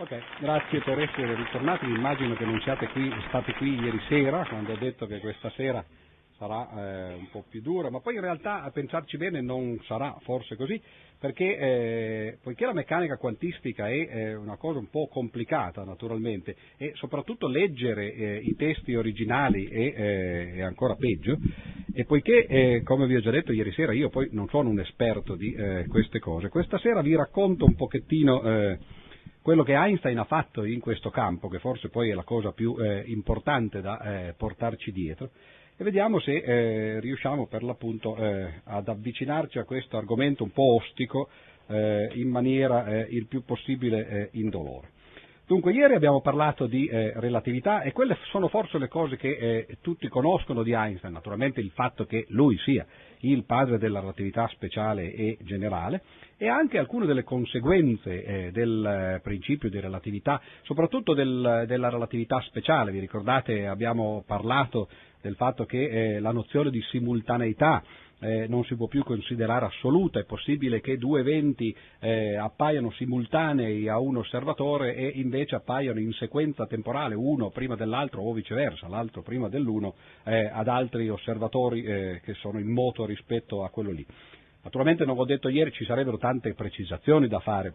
Ok, grazie per essere ritornati. Immagino che non siate qui, state qui ieri sera, quando ho detto che questa sera sarà eh, un po' più dura, ma poi in realtà a pensarci bene non sarà forse così, perché eh, poiché la meccanica quantistica è eh, una cosa un po' complicata naturalmente e soprattutto leggere eh, i testi originali è, eh, è, ancora peggio, e poiché, eh, come vi ho già detto ieri sera, io poi non sono un esperto di queste cose, questa sera vi racconto un pochettino quello che Einstein ha fatto in questo campo, che forse poi è la cosa più eh, importante da eh, portarci dietro, e vediamo se eh, riusciamo per l'appunto eh, ad avvicinarci a questo argomento un po' ostico eh, in maniera eh, il più possibile indolore. Dunque, ieri abbiamo parlato di eh, relatività e quelle sono forse le cose che eh, tutti conoscono di Einstein, naturalmente il fatto che lui sia il padre della relatività speciale e generale e anche alcune delle conseguenze eh, del principio di relatività, soprattutto del, della relatività speciale. Vi ricordate, abbiamo parlato del fatto che eh, la nozione di simultaneità eh, non si può più considerare assoluta, è possibile che due eventi eh, appaiano simultanei a un osservatore e invece appaiano in sequenza temporale, uno prima dell'altro o viceversa, l'altro prima dell'uno, eh, ad altri osservatori eh, che sono in moto rispetto a quello lì. Naturalmente, non ho detto ieri, ci sarebbero tante precisazioni da fare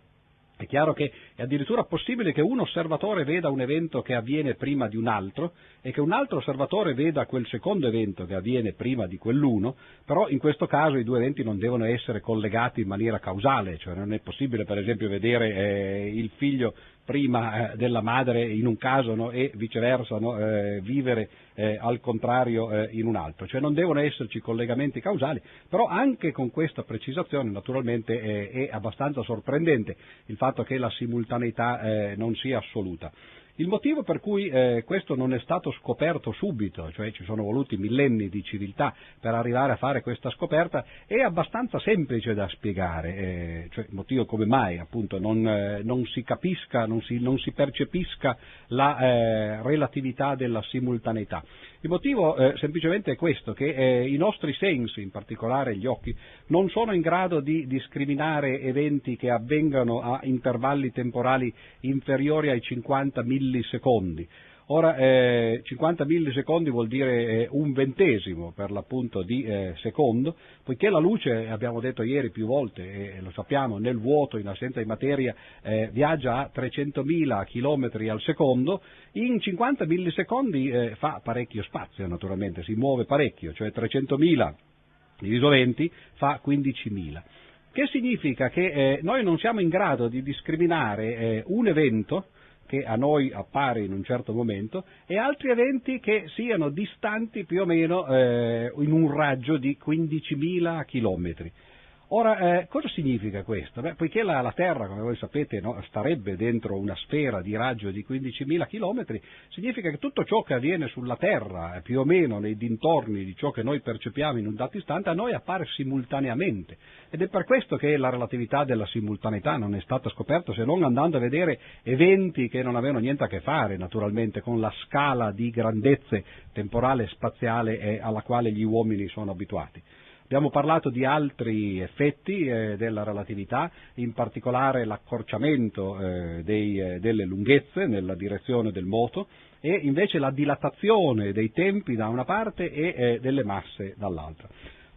è chiaro che è addirittura possibile che un osservatore veda un evento che avviene prima di un altro e che un altro osservatore veda quel secondo evento che avviene prima di quell'uno, però in questo caso i due eventi non devono essere collegati in maniera causale, cioè non è possibile per esempio vedere eh, il figlio prima eh, della madre in un caso no, e viceversa no, eh, vivere eh, al contrario eh, in un altro, cioè non devono esserci collegamenti causali, però anche con questa precisazione naturalmente è abbastanza sorprendente il fatto che la simultaneità eh, non sia assoluta. Il motivo per cui eh, questo non è stato scoperto subito, cioè ci sono voluti millenni di civiltà per arrivare a fare questa scoperta, è abbastanza semplice da spiegare, eh, cioè il motivo come mai appunto non, eh, non si capisca, non si, non si percepisca la eh, relatività della simultaneità. Il motivo eh, semplicemente è questo, che eh, i nostri sensi, in particolare gli occhi, non sono in grado di discriminare eventi che avvengano a intervalli temporali inferiori ai 50 millisecondi. Ora, eh, 50 millisecondi vuol dire eh, un ventesimo per l'appunto di eh, secondo, poiché la luce, abbiamo detto ieri più volte, e lo sappiamo, nel vuoto, in assenza di materia, eh, viaggia a 300.000 km al secondo, in 50 millisecondi eh, fa parecchio spazio naturalmente, si muove parecchio, cioè 300.000 diviso 20 fa 15.000. Che significa che eh, noi non siamo in grado di discriminare un evento che a noi appare in un certo momento e altri eventi che siano distanti più o meno eh, in un raggio di 15.000 chilometri. Ora, eh, cosa significa questo? Beh, poiché la, la, Terra, come voi sapete, no, starebbe dentro una sfera di raggio di 15.000 km, significa che tutto ciò che avviene sulla Terra, eh, più o meno nei dintorni di ciò che noi percepiamo in un dato istante, a noi appare simultaneamente. Ed è per questo che la relatività della simultaneità non è stata scoperta se non andando a vedere eventi che non avevano niente a che fare, naturalmente, con la scala di grandezze temporale e spaziale eh, alla quale gli uomini sono abituati. Abbiamo parlato di altri effetti eh, della relatività, in particolare l'accorciamento eh, dei, eh, delle lunghezze nella direzione del moto e invece la dilatazione dei tempi da una parte e eh, delle masse dall'altra.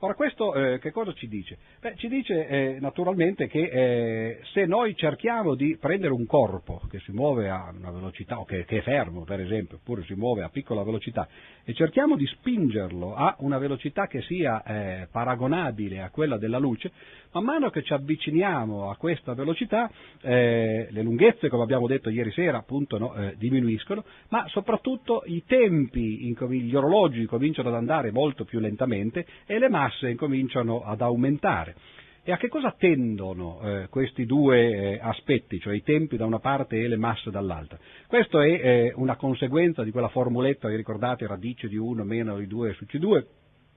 Ora questo eh, che cosa ci dice? Beh, ci dice eh, naturalmente che eh, se noi cerchiamo di prendere un corpo che si muove a una velocità, o che, che, è fermo per esempio, oppure si muove a piccola velocità, e cerchiamo di spingerlo a una velocità che sia eh, paragonabile a quella della luce, man mano che ci avviciniamo a questa velocità eh, le lunghezze, come abbiamo detto ieri sera, appunto no, eh, diminuiscono, ma soprattutto i tempi, gli orologi cominciano ad andare molto più lentamente e le masse incominciano ad aumentare. E a che cosa tendono eh, questi due eh, aspetti, cioè i tempi da una parte e le masse dall'altra? Questa è eh, una conseguenza di quella formuletta, vi ricordate, radice di 1 meno di 2 su C2,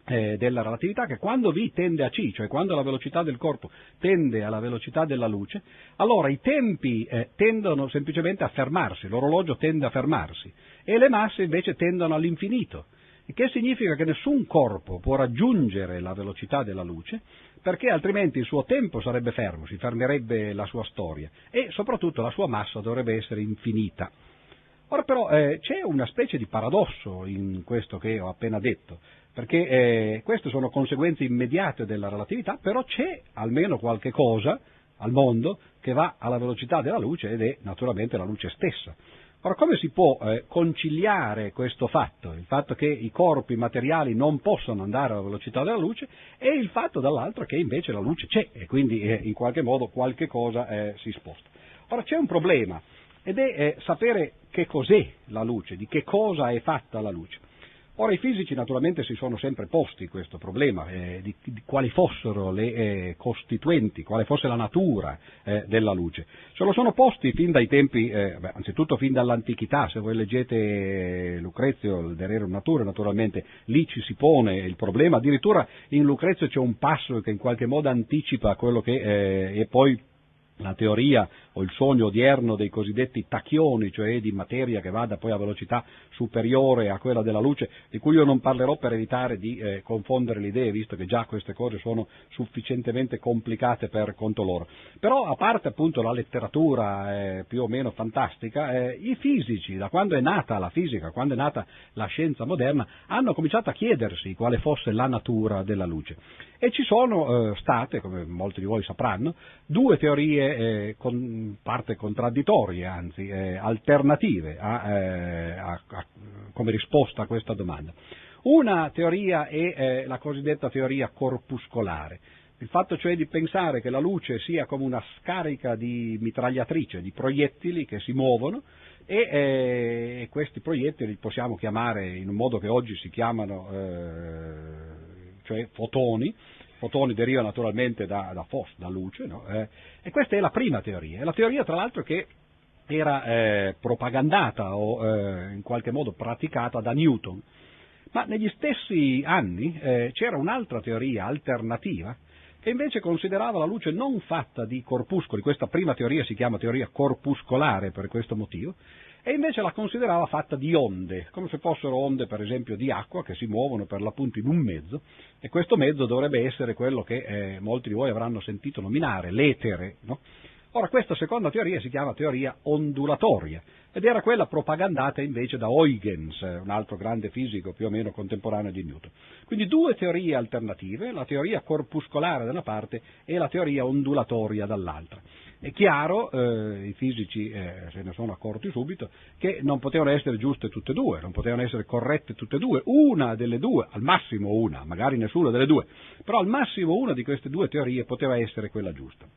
eh, della relatività che quando V tende a C, cioè quando la velocità del corpo tende alla velocità della luce, allora i tempi eh, tendono semplicemente a fermarsi, l'orologio tende a fermarsi e le masse invece tendono all'infinito. che significa che nessun corpo può raggiungere la velocità della luce perché altrimenti il suo tempo sarebbe fermo, si fermerebbe la sua storia e soprattutto la sua massa dovrebbe essere infinita. Ora però eh, c'è una specie di paradosso in questo che ho appena detto, perché eh, queste sono conseguenze immediate della relatività, però c'è almeno qualche cosa al mondo che va alla velocità della luce ed è naturalmente la luce stessa. Ora, come si può eh, conciliare questo fatto, il fatto che i corpi materiali non possono andare alla velocità della luce e il fatto dall'altro che invece la luce c'è e quindi eh, in qualche modo qualche cosa eh, si sposta. Ora c'è un problema ed è eh, sapere che cos'è la luce, di che cosa è fatta la luce. Ora i fisici naturalmente si sono sempre posti questo problema, eh, di, di, quali fossero le eh, costituenti, quale fosse la natura eh, della luce. Se lo sono posti fin dai tempi, eh, beh, anzitutto fin dall'antichità, se voi leggete eh, Lucrezio, il De Natura, naturalmente lì ci si pone il problema, addirittura in Lucrezio c'è un passo che in qualche modo anticipa quello che eh, è poi la teoria o il sogno odierno dei cosiddetti tacchioni, cioè di materia che vada poi a velocità superiore a quella della luce, di cui io non parlerò per evitare di eh, confondere le idee, visto che già queste cose sono sufficientemente complicate per conto loro. Però, a parte appunto la letteratura eh, più o meno fantastica, eh, i fisici, da quando è nata la fisica, quando è nata la scienza moderna, hanno cominciato a chiedersi quale fosse la natura della luce. E ci sono eh, state, come molti di voi sapranno, due teorie eh, parte contraddittorie, anzi eh, alternative a, eh, a, a, come risposta a questa domanda. Una teoria è eh, la cosiddetta teoria corpuscolare, il fatto cioè di pensare che la luce sia come una scarica di mitragliatrice, di proiettili che si muovono e eh, questi proiettili li possiamo chiamare in un modo che oggi si chiamano cioè fotoni, fotoni derivano naturalmente da, da FOS, da luce, no? eh, e questa è la prima teoria, è la teoria tra l'altro che era eh, propagandata o eh, in qualche modo praticata da Newton, ma negli stessi anni eh, c'era un'altra teoria alternativa che invece considerava la luce non fatta di corpuscoli, questa prima teoria si chiama teoria corpuscolare per questo motivo, e invece la considerava fatta di onde, come se fossero onde per esempio di acqua che si muovono per l'appunto in un mezzo e questo mezzo dovrebbe essere quello che eh, molti di voi avranno sentito nominare, l'etere. No? Ora questa seconda teoria si chiama teoria ondulatoria ed era quella propagandata invece da Huygens, un altro grande fisico più o meno contemporaneo di Newton. Quindi due teorie alternative, la teoria corpuscolare da una parte e la teoria ondulatoria dall'altra. È chiaro, eh, i fisici eh, se ne sono accorti subito, che non potevano essere giuste tutte e due, non potevano essere corrette tutte e due, una delle due, al massimo una, magari nessuna delle due, però al massimo una di queste due teorie poteva essere quella giusta.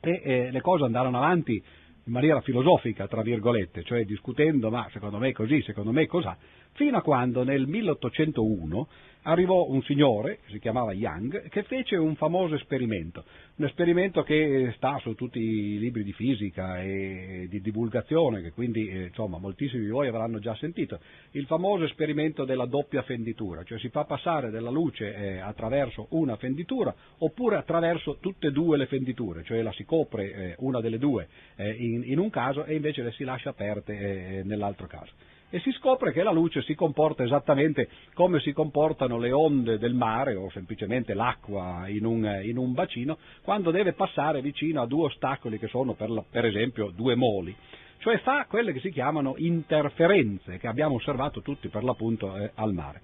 E eh, le cose andarono avanti in maniera filosofica, tra virgolette, cioè discutendo ma secondo me è così, secondo me è così, fino a quando nel 1801 arrivò un signore, si chiamava Young, che fece un famoso esperimento, un esperimento che sta su tutti i libri di fisica e di divulgazione, che quindi eh, insomma moltissimi di voi avranno già sentito, il famoso esperimento della doppia fenditura, cioè si fa passare della luce eh, attraverso una fenditura oppure attraverso tutte e due le fenditure, cioè la si copre eh, una delle due eh, in, in, un caso e invece le si lascia aperte eh, nell'altro caso e si scopre che la luce si comporta esattamente come si comportano le onde del mare o semplicemente l'acqua in un, in un bacino quando deve passare vicino a due ostacoli che sono per, per esempio due moli cioè fa quelle che si chiamano interferenze che abbiamo osservato tutti per l'appunto eh, al mare.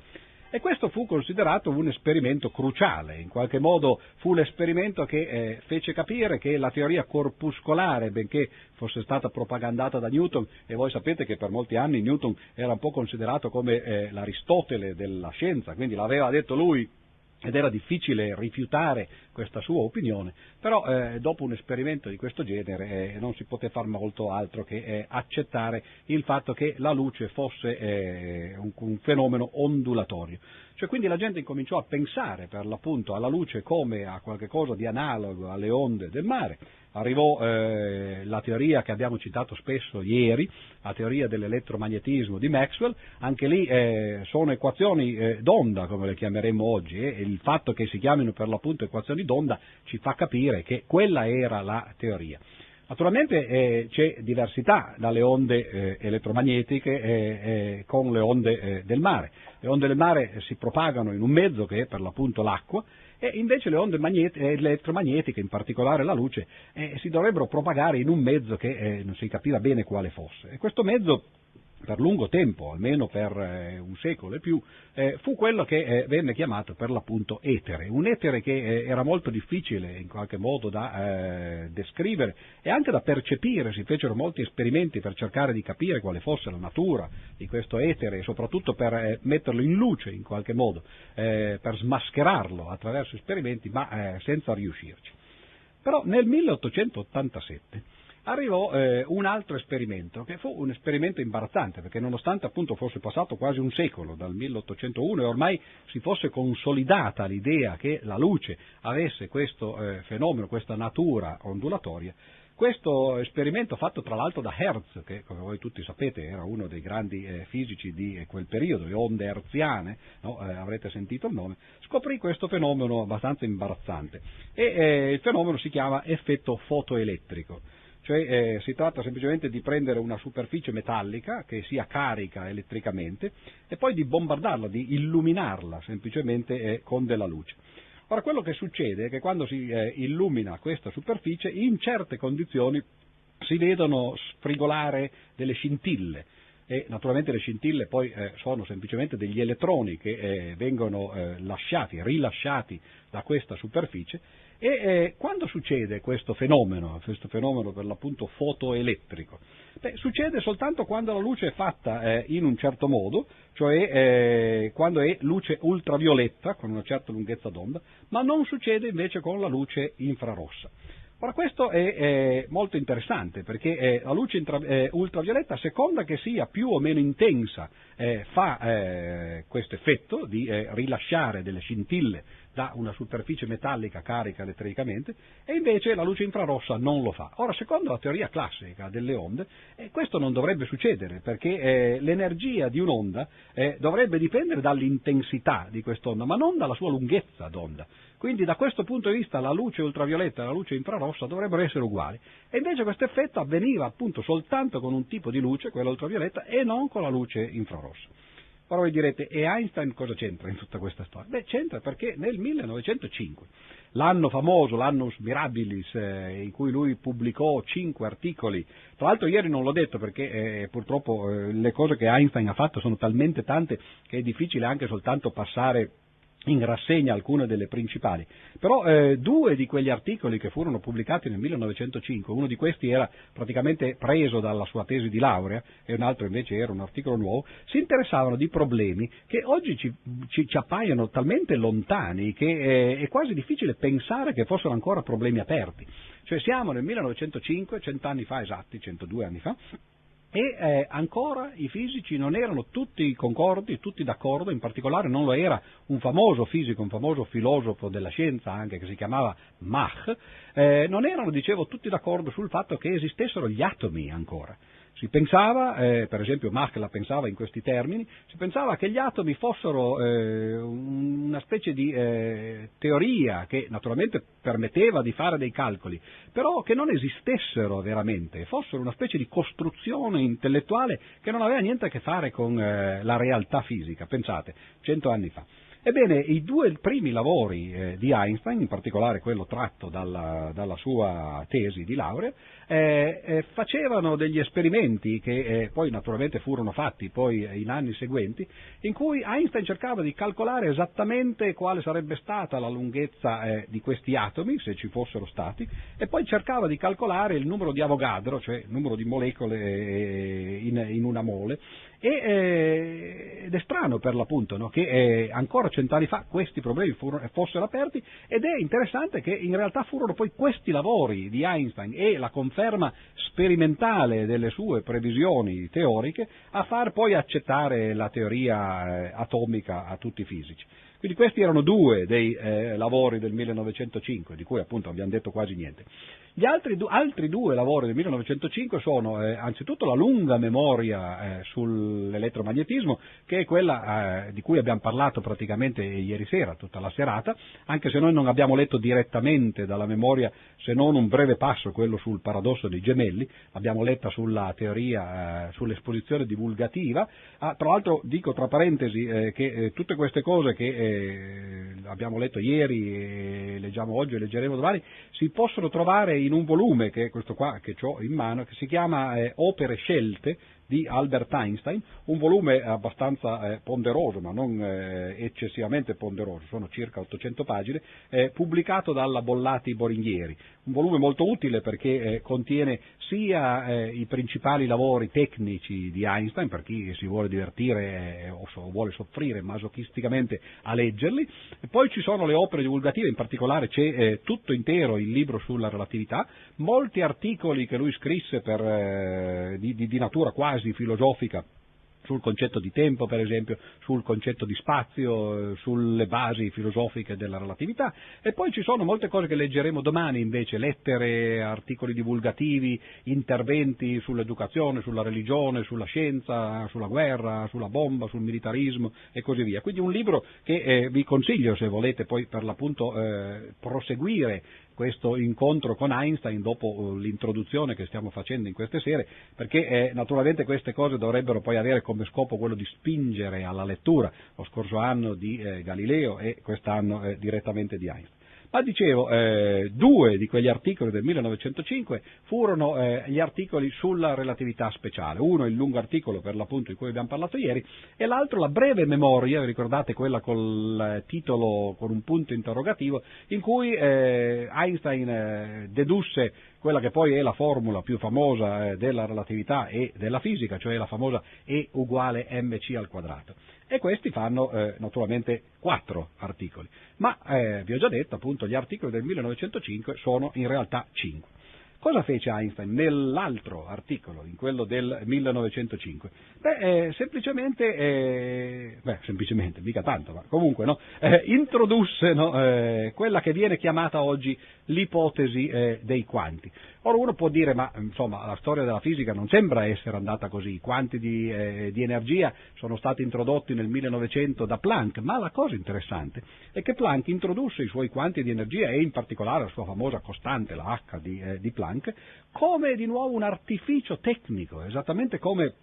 E questo fu considerato un esperimento cruciale, in qualche modo fu l'esperimento che eh, fece capire che la teoria corpuscolare, benché fosse stata propagandata da Newton, e voi sapete che per molti anni Newton era un po' considerato come eh, l'Aristotele della scienza, quindi l'aveva detto lui ed era difficile rifiutare questa sua opinione, però eh, dopo un esperimento di questo genere eh, non si poté fare molto altro che eh, accettare il fatto che la luce fosse eh, un, un, fenomeno ondulatorio. Cioè, quindi la gente incominciò a pensare per l'appunto alla luce come a qualcosa di analogo alle onde del mare, arrivò eh, la teoria che abbiamo citato spesso ieri, la teoria dell'elettromagnetismo di Maxwell, anche lì eh, sono equazioni eh, d'onda come le chiameremo oggi eh, e il fatto che si chiamino per l'appunto equazioni d'onda ci fa capire che quella era la teoria. Naturalmente eh, c'è diversità dalle onde eh, elettromagnetiche eh, eh con le onde eh, del mare. Le onde del mare si propagano in un mezzo che è per l'appunto l'acqua e invece le onde elettromagnetiche, in particolare la luce, si dovrebbero propagare in un mezzo che non si capiva bene quale fosse. E questo mezzo per lungo tempo, almeno per eh, un secolo e più, eh, fu quello che eh, venne chiamato per l'appunto etere, un etere che era molto difficile in qualche modo da descrivere e anche da percepire, si fecero molti esperimenti per cercare di capire quale fosse la natura di questo etere e soprattutto per metterlo in luce in qualche modo, per smascherarlo attraverso esperimenti, ma senza riuscirci. Però nel 1887 arrivò eh, un altro esperimento, che fu un esperimento imbarazzante, perché nonostante appunto fosse passato quasi un secolo dal 1801 e ormai si fosse consolidata l'idea che la luce avesse questo eh, fenomeno, questa natura ondulatoria, questo esperimento fatto tra l'altro da Hertz, che come voi tutti sapete era uno dei grandi eh, fisici di eh, quel periodo, le onde herziane, no? eh, avrete sentito il nome, scoprì questo fenomeno abbastanza imbarazzante e eh, il fenomeno si chiama effetto fotoelettrico cioè eh, si tratta semplicemente di prendere una superficie metallica che sia carica elettricamente e poi di bombardarla, di illuminarla semplicemente eh, con della luce. Ora quello che succede è che quando si eh, illumina questa superficie in certe condizioni si vedono sfrigolare delle scintille e naturalmente le scintille poi eh, sono semplicemente degli elettroni che eh, vengono eh, lasciati, rilasciati da questa superficie e eh, quando succede questo fenomeno, questo fenomeno per l'appunto fotoelettrico? Beh, succede soltanto quando la luce è fatta eh, in un certo modo, cioè eh, quando è luce ultravioletta con una certa lunghezza d'onda, ma non succede invece con la luce infrarossa. Ora questo è, è molto interessante perché eh, la luce intra, eh, ultravioletta, a seconda che sia più o meno intensa, eh, fa eh, questo effetto di eh, rilasciare delle scintille da una superficie metallica carica elettricamente e invece la luce infrarossa non lo fa. Ora, secondo la teoria classica delle onde, eh, questo non dovrebbe succedere perché eh, l'energia di un'onda eh, dovrebbe dipendere dall'intensità di quest'onda, ma non dalla sua lunghezza d'onda. Quindi da questo punto di vista la luce ultravioletta e la luce infrarossa dovrebbero essere uguali. E invece questo effetto avveniva appunto soltanto con un tipo di luce, quella ultravioletta, e non con la luce infrarossa. Ora voi direte, e Einstein cosa c'entra in tutta questa storia? Beh, c'entra perché nel 1905, l'anno famoso, l'annus mirabilis, eh, in cui lui pubblicò cinque articoli, tra l'altro ieri non l'ho detto perché eh, purtroppo eh, le cose che Einstein ha fatto sono talmente tante che è difficile anche soltanto passare in rassegna alcune delle principali, però eh, due di quegli articoli che furono pubblicati nel 1905, uno di questi era praticamente preso dalla sua tesi di laurea e un altro invece era un articolo nuovo, si interessavano di problemi che oggi ci, ci, ci appaiono talmente lontani che eh, è quasi difficile pensare che fossero ancora problemi aperti. Cioè siamo nel 1905, cent'anni fa esatti, 102 anni fa, e eh, ancora i fisici non erano tutti concordi, tutti d'accordo, in particolare non lo era un famoso fisico, un famoso filosofo della scienza anche che si chiamava Mach, eh, non erano, dicevo, tutti d'accordo sul fatto che esistessero gli atomi ancora. Si pensava, eh, per esempio Mach la pensava in questi termini, si pensava che gli atomi fossero eh, una specie di eh, teoria che naturalmente permetteva di fare dei calcoli, però che non esistessero veramente, fossero una specie di costruzione intellettuale che non aveva niente a che fare con eh, la realtà fisica, pensate, cento anni fa. Ebbene, i due primi lavori eh, di Einstein, in particolare quello tratto dalla, dalla sua tesi di laurea, eh, eh, facevano degli esperimenti che eh, poi naturalmente furono fatti poi in anni seguenti, in cui Einstein cercava di calcolare esattamente quale sarebbe stata la lunghezza eh, di questi atomi, se ci fossero stati, e poi cercava di calcolare il numero di Avogadro, cioè il numero di molecole eh, in, in una mole, e, eh, ed è strano per l'appunto no, che eh, ancora cent'anni fa questi problemi furono, fossero aperti ed è interessante che in realtà furono poi questi lavori di Einstein e la conferma conferma sperimentale delle sue previsioni teoriche a far poi accettare la teoria eh, atomica a tutti i fisici. Quindi questi erano due dei eh, lavori del 1905, di cui appunto abbiamo detto quasi niente. Gli altri, altri, due lavori del 1905 sono eh, anzitutto la lunga memoria eh, sull'elettromagnetismo, che è quella eh, di cui abbiamo parlato praticamente ieri sera, tutta la serata, anche se noi non abbiamo letto direttamente dalla memoria se non un breve passo, quello sul paradosso dei gemelli, l'abbiamo letta sulla teoria, eh, sull'esposizione divulgativa. Ah, tra l'altro dico tra parentesi eh, che eh, tutte queste cose che abbiamo letto ieri, leggiamo oggi e leggeremo domani, si possono trovare un volume, che è questo qua che ho in mano, che si chiama eh, Opere scelte di Albert Einstein, un volume abbastanza eh, ponderoso, ma non eh, eccessivamente ponderoso, sono circa 800 pagine, eh, pubblicato dalla Bollati Boringhieri. Un volume molto utile perché eh, contiene sia eh, i principali lavori tecnici di Einstein, per chi si vuole divertire eh, o so, vuole soffrire masochisticamente a leggerli, e poi ci sono le opere divulgative, in particolare c'è tutto intero il libro sulla relatività, molti articoli che lui scrisse per, di, di, di natura quasi quasi filosofica sul concetto di tempo, per esempio, sul concetto di spazio, sulle basi filosofiche della relatività e poi ci sono molte cose che leggeremo domani invece, lettere, articoli divulgativi, interventi sull'educazione, sulla religione, sulla scienza, sulla guerra, sulla bomba, sul militarismo e così via. Quindi un libro che eh, vi consiglio se volete poi per l'appunto eh, proseguire questo incontro con Einstein dopo uh, l'introduzione che stiamo facendo in queste sere, perché eh, naturalmente queste cose dovrebbero poi avere come scopo quello di spingere alla lettura lo scorso anno di eh, Galileo e quest'anno eh, direttamente di Einstein. Ma dicevo, eh, due di quegli articoli del 1905 furono eh, gli articoli sulla relatività speciale. Uno il lungo articolo per l'appunto di cui abbiamo parlato ieri e l'altro la breve memoria, ricordate quella col titolo con un punto interrogativo, in cui eh, Einstein eh, dedusse quella che poi è la formula più famosa eh, della relatività e della fisica, cioè la famosa E uguale mc al quadrato e questi fanno eh, naturalmente quattro articoli. Ma eh, vi ho già detto, appunto, gli articoli del 1905 sono in realtà cinque. Cosa fece Einstein nell'altro articolo, in quello del 1905? Beh, eh, semplicemente, eh, beh, semplicemente, mica tanto, ma comunque, no, eh, introdusse no, eh, quella che viene chiamata oggi l'ipotesi eh, dei quanti. Ora uno può dire, ma insomma, la storia della fisica non sembra essere andata così, i quanti di, eh, di energia sono stati introdotti nel 1900 da Planck, ma la cosa interessante è che Planck introdusse i suoi quanti di energia e in particolare la sua famosa costante, la H di, di Planck, Planck come di nuovo un artificio tecnico, esattamente come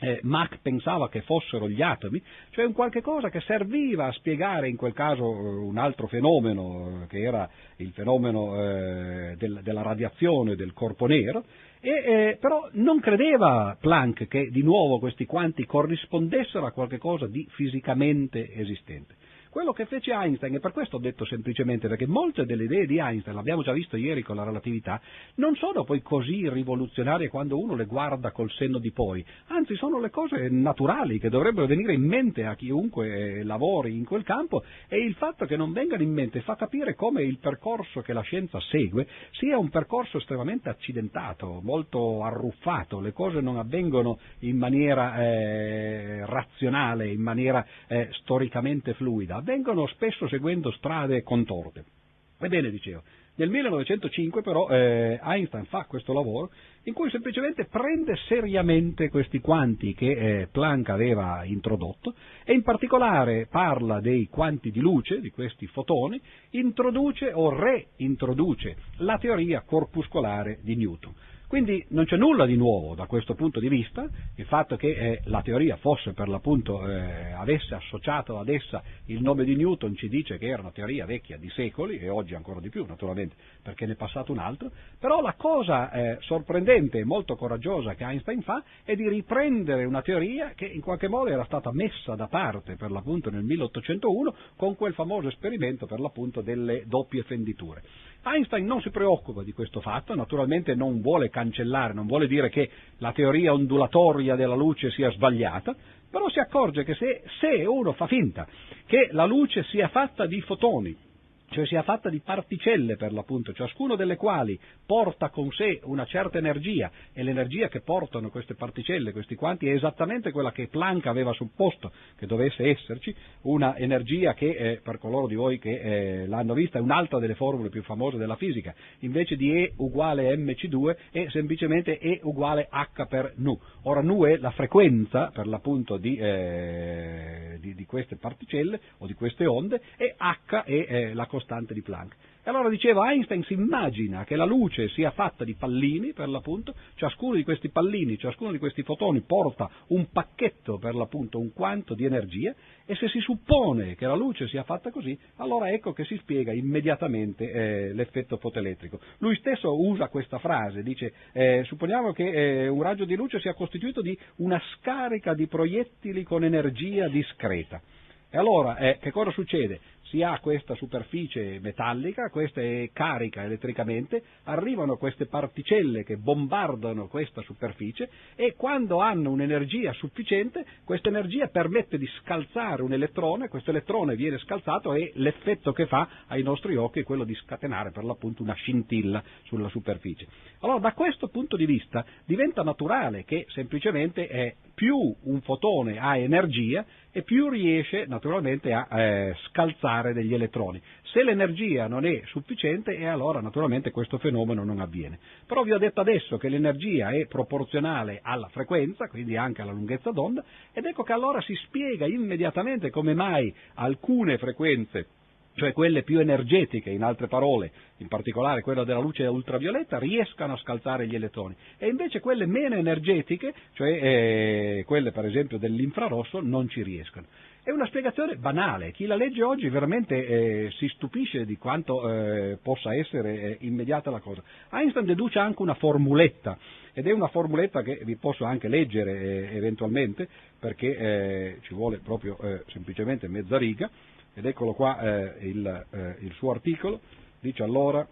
eh, Mach pensava che fossero gli atomi, cioè un qualche cosa che serviva a spiegare in quel caso eh, un altro fenomeno, eh, che era il fenomeno eh, del, della radiazione del corpo nero, e, eh, però non credeva Planck che di nuovo questi quanti corrispondessero a qualche cosa di fisicamente esistente. Quello che fece Einstein, e per questo ho detto semplicemente perché molte delle idee di Einstein, l'abbiamo già visto ieri con la relatività, non sono poi così rivoluzionarie quando uno le guarda col senno di poi, anzi sono le cose naturali che dovrebbero venire in mente a chiunque eh, lavori in quel campo e il fatto che non vengano in mente fa capire come il percorso che la scienza segue sia un percorso estremamente accidentato, molto arruffato, le cose non avvengono in maniera eh, razionale, in maniera eh, storicamente fluida avvengono spesso seguendo strade contorte. Ebbene, dicevo, nel 1905 però eh, Einstein fa questo lavoro in cui semplicemente prende seriamente questi quanti che eh, Planck aveva introdotto e in particolare parla dei quanti di luce, di questi fotoni, introduce o reintroduce la teoria corpuscolare di Newton. Quindi non c'è nulla di nuovo da questo punto di vista, il fatto che eh, la teoria fosse per l'appunto, eh, avesse associato ad essa il nome di Newton ci dice che era una teoria vecchia di secoli e oggi ancora di più naturalmente perché ne è passato un altro, però la cosa eh, sorprendente e molto coraggiosa che Einstein fa è di riprendere una teoria che in qualche modo era stata messa da parte per l'appunto nel 1801 con quel famoso esperimento per l'appunto delle doppie fenditure. Einstein non si preoccupa di questo fatto, naturalmente non vuole cancellare, non vuole dire che la teoria ondulatoria della luce sia sbagliata, però si accorge che se, se uno fa finta che la luce sia fatta di fotoni cioè sia fatta di particelle per l'appunto, ciascuno delle quali porta con sé una certa energia e l'energia che portano queste particelle, questi quanti, è esattamente quella che Planck aveva supposto che dovesse esserci, una energia che eh, per coloro di voi che eh, l'hanno vista è un'altra delle formule più famose della fisica, invece di E uguale mc2 è semplicemente E uguale h per nu. Ora nu è la frequenza per l'appunto di, eh, di, di queste particelle o di queste onde e h è eh, la costante di Planck. E allora diceva Einstein si immagina che la luce sia fatta di pallini, per l'appunto, ciascuno di questi pallini, ciascuno di questi fotoni porta un pacchetto, per l'appunto, un quanto di energia, e se si suppone che la luce sia fatta così, allora ecco che si spiega immediatamente eh, l'effetto fotoelettrico. Lui stesso usa questa frase, dice, eh, supponiamo che eh, un raggio di luce sia costituito di una scarica di proiettili con energia discreta. E allora, eh, che cosa succede? Si ha questa superficie metallica, questa è carica elettricamente, arrivano queste particelle che bombardano questa superficie e quando hanno un'energia sufficiente, questa energia permette di scalzare un elettrone, questo elettrone viene scalzato e l'effetto che fa ai nostri occhi è quello di scatenare per l'appunto una scintilla sulla superficie. Allora, da questo punto di vista diventa naturale che semplicemente è più un fotone ha energia e più riesce naturalmente a eh, scalzare degli elettroni. Se l'energia non è sufficiente, e allora naturalmente questo fenomeno non avviene. Però vi ho detto adesso che l'energia è proporzionale alla frequenza, quindi anche alla lunghezza d'onda, ed ecco che allora si spiega immediatamente come mai alcune frequenze cioè quelle più energetiche, in altre parole, in particolare quella della luce ultravioletta, riescano a scalzare gli elettroni e invece quelle meno energetiche, cioè eh, quelle per esempio dell'infrarosso, non ci riescono. È una spiegazione banale, chi la legge oggi veramente eh, si stupisce di quanto eh, possa essere eh, immediata la cosa. Einstein deduce anche una formuletta, ed è una formuletta che vi posso anche leggere eh, eventualmente, perché eh, ci vuole proprio semplicemente mezza riga, ed eccolo qua eh, il, eh, il suo articolo, dice allora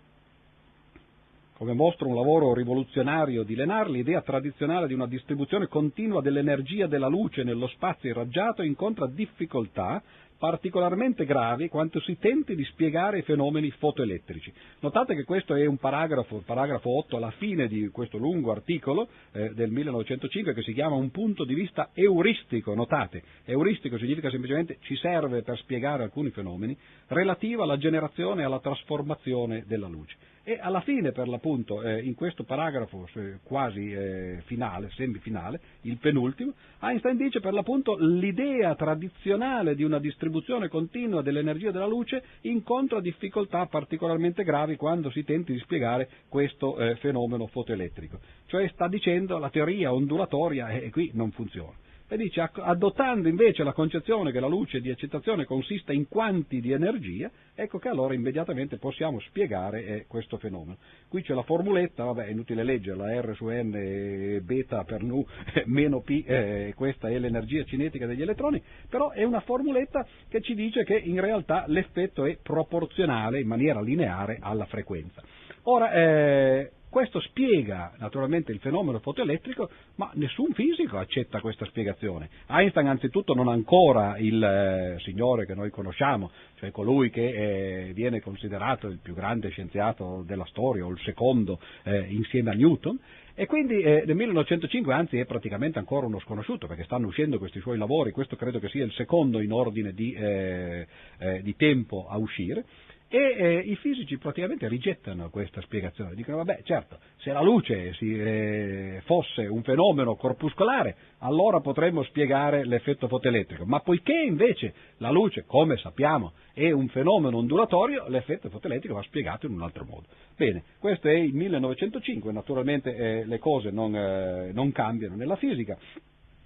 come mostra un lavoro rivoluzionario di Lenar, l'idea tradizionale di una distribuzione continua dell'energia della luce nello spazio irraggiato incontra difficoltà particolarmente gravi quando si tenti di spiegare i fenomeni fotoelettrici. Notate che questo è un paragrafo, il paragrafo 8 alla fine di questo lungo articolo eh, del 1905 che si chiama un punto di vista euristico, notate, euristico significa semplicemente ci serve per spiegare alcuni fenomeni relativo alla generazione e alla trasformazione della luce. E alla fine, per l'appunto, eh, in questo paragrafo eh, quasi eh, finale, semifinale, il penultimo, Einstein dice per l'appunto l'idea tradizionale di una distribuzione continua dell'energia della luce incontra difficoltà particolarmente gravi quando si tenti di spiegare questo eh, fenomeno fotoelettrico. Cioè sta dicendo la teoria ondulatoria e qui non funziona e dice adottando invece la concezione che la luce di accettazione consista in quanti di energia, ecco che allora immediatamente possiamo spiegare eh, questo fenomeno. Qui c'è la formuletta, vabbè è inutile leggerla, R su N beta per nu meno P, eh, questa è l'energia cinetica degli elettroni, però è una formuletta che ci dice che in realtà l'effetto è proporzionale in maniera lineare alla frequenza. Ora, eh, questo spiega naturalmente il fenomeno fotoelettrico, ma nessun fisico accetta questa spiegazione. Einstein anzitutto non ha ancora il eh, signore che noi conosciamo, cioè colui che eh, viene considerato il più grande scienziato della storia o il secondo eh, insieme a Newton, e quindi eh, nel 1905 anzi è praticamente ancora uno sconosciuto perché stanno uscendo questi suoi lavori, questo credo che sia il secondo in ordine di, eh, eh, di tempo a uscire. E eh, i fisici praticamente rigettano questa spiegazione, dicono vabbè certo, se la luce si, eh, fosse un fenomeno corpuscolare allora potremmo spiegare l'effetto fotoelettrico, ma poiché invece la luce, come sappiamo, è un fenomeno ondulatorio, l'effetto fotoelettrico va spiegato in un altro modo. Bene, questo è il 1905, naturalmente eh, le cose non, eh, non cambiano nella fisica,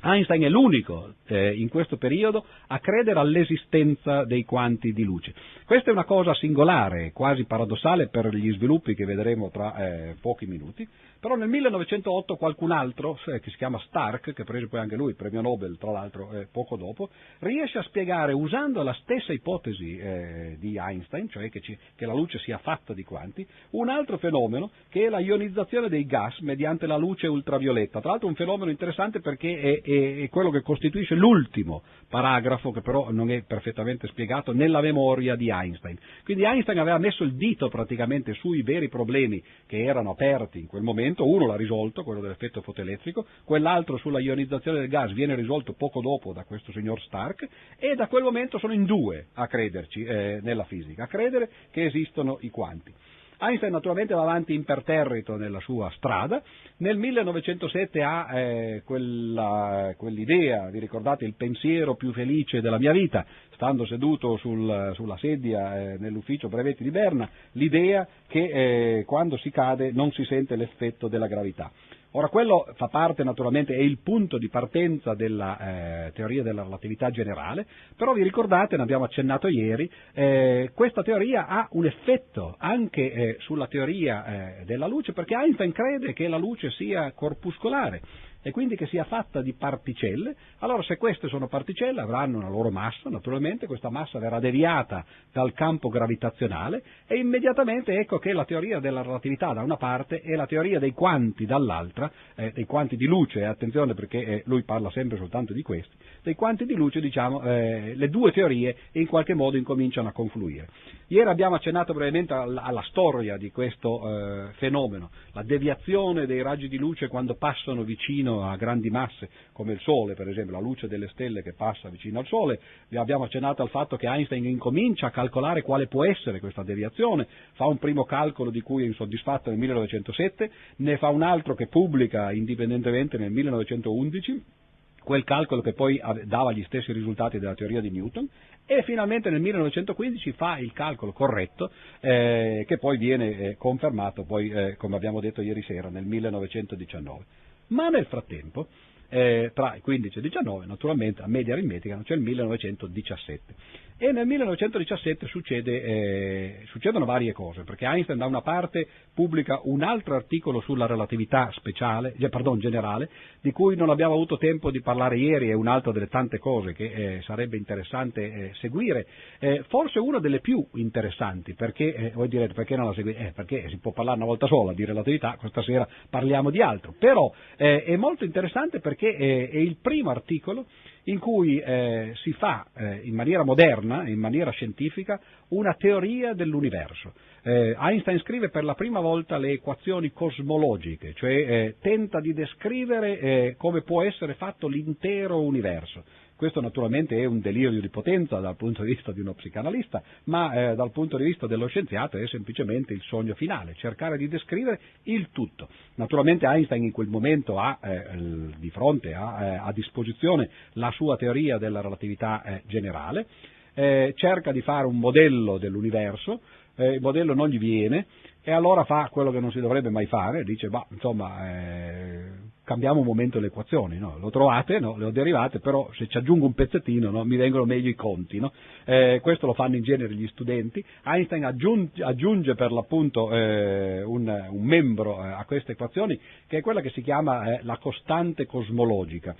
Einstein è l'unico eh, in questo periodo a credere all'esistenza dei quanti di luce. Questa è una cosa singolare, quasi paradossale per gli sviluppi che vedremo tra eh, pochi minuti, però nel 1908 qualcun altro, che si chiama Stark, che prese poi anche lui il premio Nobel, tra l'altro eh, poco dopo, riesce a spiegare, usando la stessa ipotesi eh, di Einstein, cioè che, ci, che, la luce sia fatta di quanti, un altro fenomeno che è la ionizzazione dei gas mediante la luce ultravioletta. Tra l'altro un fenomeno interessante perché è è quello che costituisce l'ultimo paragrafo che però non è perfettamente spiegato nella memoria di Einstein. Quindi Einstein aveva messo il dito praticamente sui veri problemi che erano aperti in quel momento, uno l'ha risolto, quello dell'effetto fotoelettrico, quell'altro sulla ionizzazione del gas viene risolto poco dopo da questo signor Stark e da quel momento sono in due a crederci eh, nella fisica, a credere che esistono i quanti. Einstein naturalmente va avanti imperterrito nella sua strada, nel 1907 ha eh, quella, quell'idea, vi ricordate il pensiero più felice della mia vita, stando seduto sul, sulla sedia eh, nell'ufficio brevetti di Berna, l'idea che eh, quando si cade non si sente l'effetto della gravità. Ora quello fa parte naturalmente, è il punto di partenza della eh, teoria della relatività generale, però vi ricordate, ne abbiamo accennato ieri, eh, questa teoria ha un effetto anche eh, sulla teoria eh, della luce, perché Einstein crede che la luce sia corpuscolare e quindi che sia fatta di particelle, allora se queste sono particelle avranno una loro massa, naturalmente questa massa verrà deviata dal campo gravitazionale e immediatamente ecco che la teoria della relatività da una parte e la teoria dei quanti dall'altra, eh, dei quanti di luce, eh, attenzione perché eh, lui parla sempre soltanto di questi, dei quanti di luce diciamo eh, le due teorie in qualche modo incominciano a confluire. Ieri abbiamo accennato brevemente alla, alla storia di questo eh, fenomeno, la deviazione dei raggi di luce quando passano vicino a grandi masse come il Sole, per esempio, la luce delle stelle che passa vicino al Sole. Vi abbiamo accennato al fatto che Einstein incomincia a calcolare quale può essere questa deviazione, fa un primo calcolo di cui è insoddisfatto nel 1907, ne fa un altro che pubblica indipendentemente nel 1911 quel calcolo che poi dava gli stessi risultati della teoria di Newton e finalmente nel 1915 fa il calcolo corretto eh, che poi viene eh, confermato poi, eh, come abbiamo detto ieri sera nel 1919. Ma nel frattempo, eh, tra il 15 e il 19, naturalmente a media aritmetica, c'è il 1917 e nel 1917 succede, eh, succedono varie cose, perché Einstein da una parte pubblica un altro articolo sulla relatività speciale, eh, pardon, generale, di cui non abbiamo avuto tempo di parlare ieri, è un'altra delle tante cose che eh, sarebbe interessante eh, seguire, eh, forse una delle più interessanti, perché, eh, voi direte perché non la seguite? perché si può parlare una volta sola di relatività, questa sera parliamo di altro, però è molto interessante perché è il primo articolo in cui eh, si fa eh, in maniera moderna, in maniera scientifica, una teoria dell'universo. Eh, Einstein scrive per la prima volta le equazioni cosmologiche, cioè eh, tenta di descrivere eh, come può essere fatto l'intero universo. Questo naturalmente è un delirio di potenza dal punto di vista di uno psicanalista, ma eh, dal punto di vista dello scienziato è semplicemente il sogno finale, cercare di descrivere il tutto. Naturalmente Einstein in quel momento ha eh, di fronte, ha eh, a disposizione la sua teoria della relatività eh, generale, eh, cerca di fare un modello dell'universo, il modello non gli viene e allora fa quello che non si dovrebbe mai fare, dice, bah, insomma, cambiamo un momento le equazioni, no? lo trovate, no? le ho derivate, però se ci aggiungo un pezzettino no? mi vengono meglio i conti. Eh, questo lo fanno in genere gli studenti. Einstein aggiunge, aggiunge per l'appunto eh, un, un, membro eh, a queste equazioni, che è quella che si chiama eh, la costante cosmologica.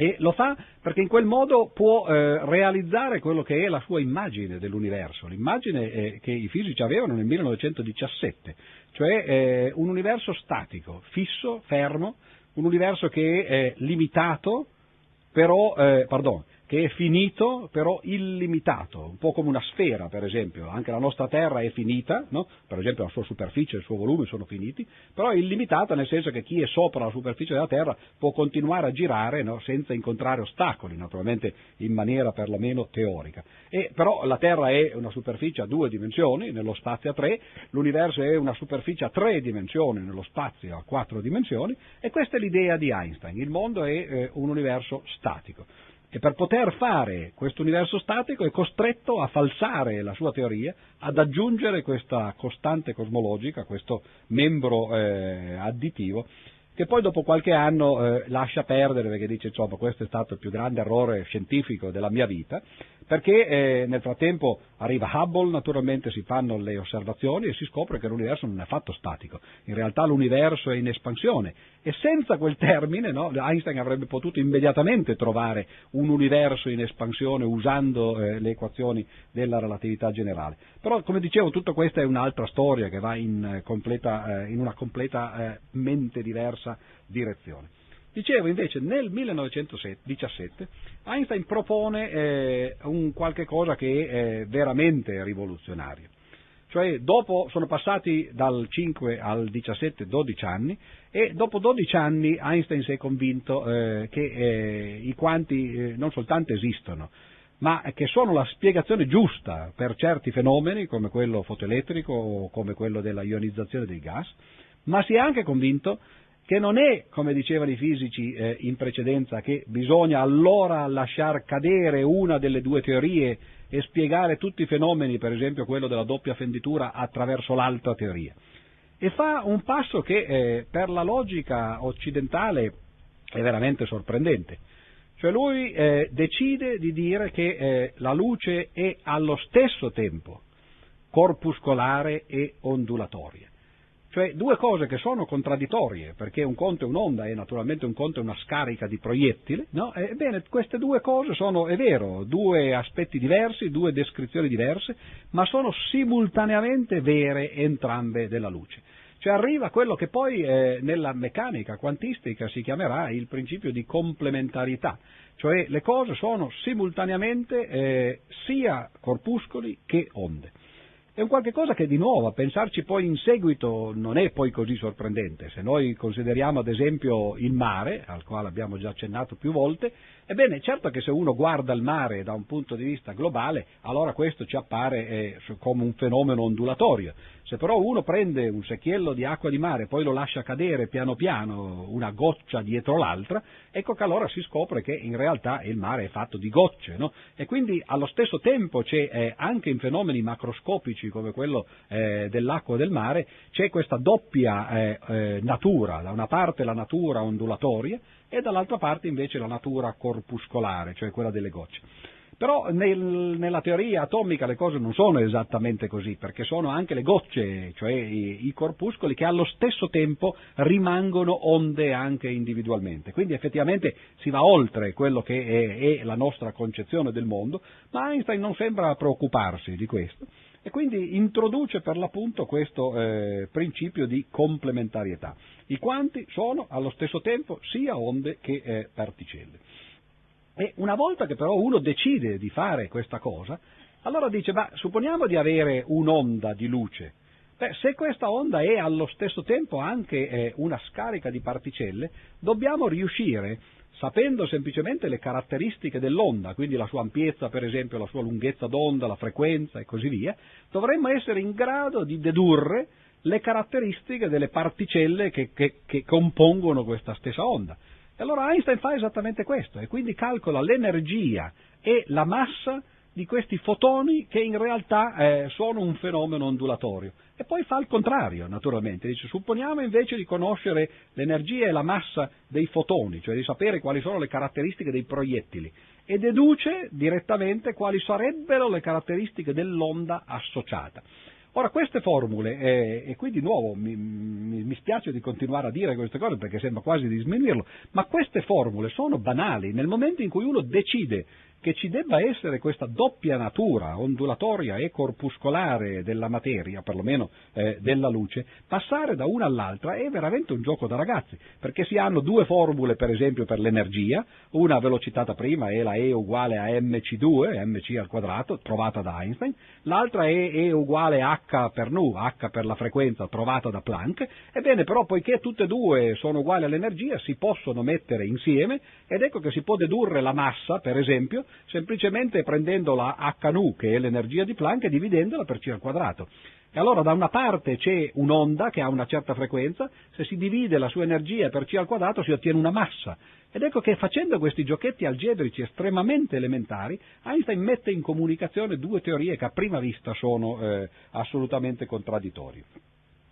E lo fa perché in quel modo può eh, realizzare quello che è la sua immagine dell'universo, l'immagine eh, che i fisici avevano nel 1917, cioè eh, un universo statico, fisso, fermo, un universo che è limitato, però, eh, pardon, che è finito però illimitato, un po' come una sfera per esempio, anche la nostra Terra è finita, no? per esempio la sua superficie e il suo volume sono finiti, però è illimitata nel senso che chi è sopra la superficie della Terra può continuare a girare no? senza incontrare ostacoli, naturalmente in maniera perlomeno teorica. E, però la Terra è una superficie a due dimensioni, nello spazio a tre, l'universo è una superficie a tre dimensioni, nello spazio a quattro dimensioni, e questa è l'idea di Einstein, il mondo è eh, un universo statico e per poter fare questo universo statico è costretto a falsare la sua teoria, ad aggiungere questa costante cosmologica, questo membro eh, additivo, che poi dopo qualche anno eh, lascia perdere perché dice insomma questo è stato il più grande errore scientifico della mia vita perché eh, nel frattempo arriva Hubble, naturalmente si fanno le osservazioni e si scopre che l'universo non è affatto statico, in realtà l'universo è in espansione e senza quel termine no, Einstein avrebbe potuto immediatamente trovare un universo in espansione usando eh, le equazioni della relatività generale. Però come dicevo tutta questa è un'altra storia che va in, completa, eh, in una completa eh, diversa direzione. Dicevo invece nel 1917 Einstein propone eh, un qualche cosa che è veramente rivoluzionario. Cioè dopo sono passati dal 5 al 17 12 anni e dopo 12 anni Einstein si è convinto eh, che eh, i quanti eh, non soltanto esistono, ma che sono la spiegazione giusta per certi fenomeni come quello fotoelettrico o come quello della ionizzazione dei gas, ma si è anche convinto che non è, come dicevano i fisici eh, in precedenza, che bisogna allora lasciar cadere una delle due teorie e spiegare tutti i fenomeni, per esempio quello della doppia fenditura, attraverso l'altra teoria. E fa un passo che eh, per la logica occidentale è veramente sorprendente. Cioè lui eh, decide di dire che eh, la luce è allo stesso tempo corpuscolare e ondulatoria. Cioè due cose che sono contraddittorie, perché un conto è un'onda e naturalmente un conto è una scarica di proiettili, no? Ebbene, queste due cose sono, è vero, due aspetti diversi, due descrizioni diverse, ma sono simultaneamente vere entrambe della luce. Cioè arriva quello che poi eh, nella meccanica quantistica si chiamerà il principio di complementarità, cioè le cose sono simultaneamente eh, sia corpuscoli che onde. È un qualche cosa che di nuovo a pensarci poi in seguito non è poi così sorprendente. Se noi consideriamo ad esempio il mare, al quale abbiamo già accennato più volte, ebbene certo che se uno guarda il mare da un punto di vista globale, allora questo ci appare eh, come un fenomeno ondulatorio. Se però uno prende un secchiello di acqua di mare e poi lo lascia cadere piano piano una goccia dietro l'altra, ecco che allora si scopre che in realtà il mare è fatto di gocce, no? E quindi allo stesso tempo c'è eh, anche in fenomeni macroscopici come quello eh, dell'acqua del mare, c'è questa doppia eh, eh, natura, da una parte la natura ondulatoria e dall'altra parte invece la natura corpuscolare, cioè quella delle gocce. Però nel, nella teoria atomica le cose non sono esattamente così, perché sono anche le gocce, cioè i, i, corpuscoli, che allo stesso tempo rimangono onde anche individualmente. Quindi effettivamente si va oltre quello che è, è la nostra concezione del mondo, ma Einstein non sembra preoccuparsi di questo e quindi introduce per l'appunto questo eh, principio di complementarietà. I quanti sono allo stesso tempo sia onde che eh, particelle. E una volta che però uno decide di fare questa cosa, allora dice, ma supponiamo di avere un'onda di luce. Beh, se questa onda è allo stesso tempo anche eh, una scarica di particelle, dobbiamo riuscire, sapendo semplicemente le caratteristiche dell'onda, quindi la sua ampiezza per esempio, la sua lunghezza d'onda, la frequenza e così via, dovremmo essere in grado di dedurre le caratteristiche delle particelle che, che, che compongono questa stessa onda. E allora Einstein fa esattamente questo e quindi calcola l'energia e la massa di questi fotoni che in realtà eh, sono un fenomeno ondulatorio. E poi fa il contrario, naturalmente, dice supponiamo invece di conoscere l'energia e la massa dei fotoni, cioè di sapere quali sono le caratteristiche dei proiettili, e deduce direttamente quali sarebbero le caratteristiche dell'onda associata. Ora, queste formule, eh, e qui di nuovo mi, mi, mi, spiace di continuare a dire queste cose perché sembra quasi di sminuirlo, ma queste formule sono banali nel momento in cui uno decide che ci debba essere questa doppia natura ondulatoria e corpuscolare della materia, perlomeno eh, della luce, passare da una all'altra è veramente un gioco da ragazzi, perché si hanno due formule per esempio per l'energia, una velocitata prima è la E uguale a mc2, mc al quadrato, trovata da Einstein, l'altra è E uguale a h per nu, h per la frequenza trovata da Planck, ebbene però poiché tutte e due sono uguali all'energia si possono mettere insieme ed ecco che si può dedurre la massa, per esempio, semplicemente prendendo la h nu, che è l'energia di Planck, e dividendola per c al quadrato. E allora da una parte c'è un'onda che ha una certa frequenza, se si divide la sua energia per c al quadrato si ottiene una massa. Ed ecco che facendo questi giochetti algebrici estremamente elementari, Einstein mette in comunicazione due teorie che a prima vista sono eh, assolutamente contraddittorie.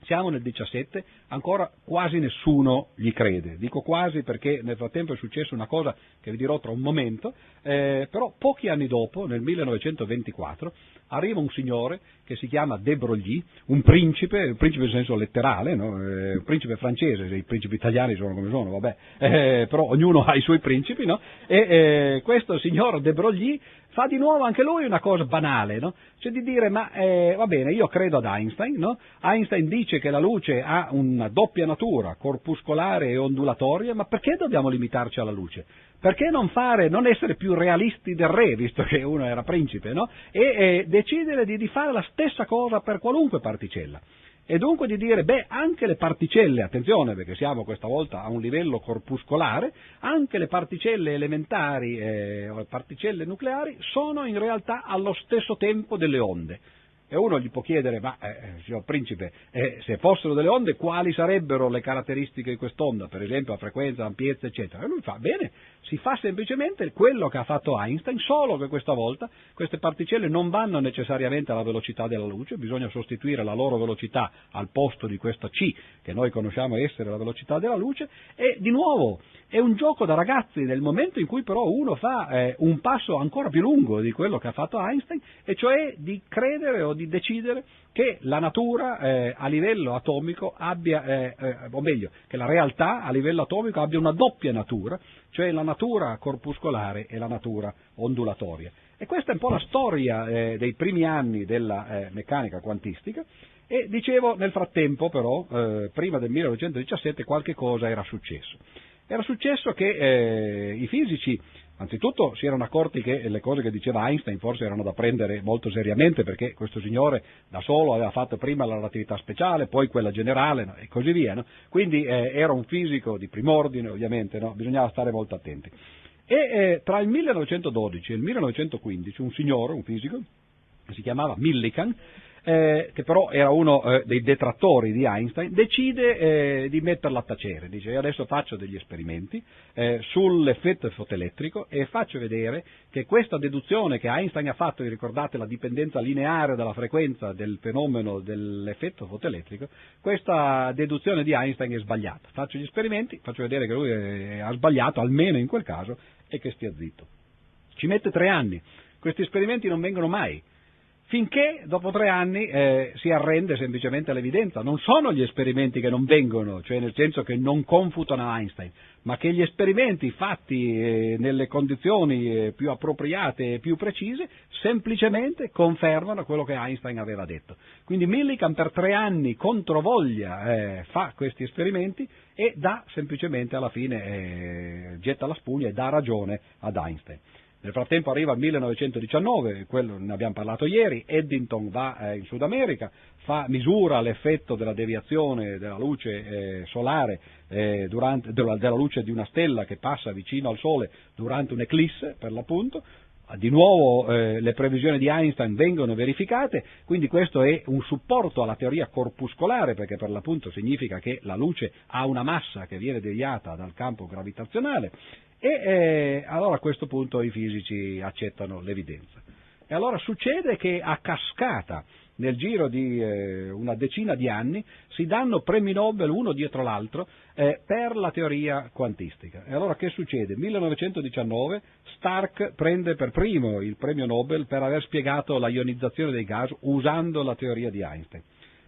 Siamo nel 17, ancora quasi nessuno gli crede. Dico quasi perché nel frattempo è successa una cosa che vi dirò tra un momento, eh, però pochi anni dopo, nel 1924, arriva un signore che si chiama De Broglie, un principe, principe in senso letterale, no? eh, un principe francese, se i principi italiani sono come sono, vabbè, eh, però ognuno ha i suoi principi, no? e eh, questo signor De Broglie fa di nuovo anche lui una cosa banale, no? cioè di dire ma eh, va bene, io credo ad Einstein, no? Einstein dice che la luce ha una doppia natura, corpuscolare e ondulatoria, ma perché dobbiamo limitarci alla luce? Perché non, fare, non essere più realisti del re, visto che uno era principe, no? e eh, decidere di, di fare la stessa cosa per qualunque particella? E dunque di dire, beh, anche le particelle, attenzione perché siamo questa volta a un livello corpuscolare, anche le particelle elementari eh, o le particelle nucleari sono in realtà allo stesso tempo delle onde. E uno gli può chiedere, ma eh, eh, signor Principe, eh, se fossero delle onde, quali sarebbero le caratteristiche di quest'onda? Per esempio la frequenza, l'ampiezza, eccetera. E lui fa, bene, si fa semplicemente quello che ha fatto Einstein, solo che questa volta queste particelle non vanno necessariamente alla velocità della luce, bisogna sostituire la loro velocità al posto di questa c, che noi conosciamo essere la velocità della luce, e di nuovo è un gioco da ragazzi nel momento in cui però uno fa eh, un passo ancora più lungo di quello che ha fatto Einstein, e cioè di credere o di decidere che la natura eh, a livello atomico abbia, eh, eh, o meglio, che la realtà a livello atomico abbia una doppia natura, cioè la natura corpuscolare e la natura ondulatoria. E questa è un po' la storia eh, dei primi anni della eh, meccanica quantistica e dicevo nel frattempo però, eh, prima del 1917 qualche cosa era successo. Era successo che i fisici Anzitutto si erano accorti che le cose che diceva Einstein forse erano da prendere molto seriamente perché questo signore da solo aveva fatto prima la relatività speciale, poi quella generale no? e così via. No? Quindi eh, era un fisico di prim'ordine ovviamente, no? bisognava stare molto attenti. E eh, tra il 1912 e il 1915 un signore, un fisico, si chiamava Millikan, eh, che però era uno eh, dei detrattori di Einstein, decide eh, di metterla a tacere, dice adesso faccio degli esperimenti eh, sull'effetto fotoelettrico e faccio vedere che questa deduzione che Einstein ha fatto, vi ricordate la dipendenza lineare della frequenza del fenomeno dell'effetto fotoelettrico, questa deduzione di Einstein è sbagliata. Faccio gli esperimenti, faccio vedere che lui eh, ha sbagliato, almeno in quel caso, e che stia zitto. Ci mette tre anni, questi esperimenti non vengono mai finché dopo tre anni eh, si arrende semplicemente all'evidenza. Non sono gli esperimenti che non vengono, cioè nel senso che non confutano Einstein, ma che gli esperimenti fatti eh, nelle condizioni eh, più appropriate e più precise semplicemente confermano quello che Einstein aveva detto. Quindi Millikan per tre anni controvoglia eh, fa questi esperimenti e dà semplicemente alla fine, eh, getta la spugna e dà ragione ad Einstein. Nel frattempo arriva il 1919, quello ne abbiamo parlato ieri, Eddington va eh, in Sud America, fa, misura l'effetto della deviazione della luce eh, solare, eh, durante, della, luce di una stella che passa vicino al Sole durante un'eclisse, per l'appunto, di nuovo eh, le previsioni di Einstein vengono verificate, quindi questo è un supporto alla teoria corpuscolare perché per l'appunto significa che la luce ha una massa che viene deviata dal campo gravitazionale e eh, allora a questo punto i fisici accettano l'evidenza. E allora succede che a cascata, nel giro di eh, una decina di anni, si danno premi Nobel uno dietro l'altro eh, per la teoria quantistica. E allora che succede? 1919 Stark prende per primo il premio Nobel per aver spiegato la ionizzazione dei gas usando la teoria di Einstein.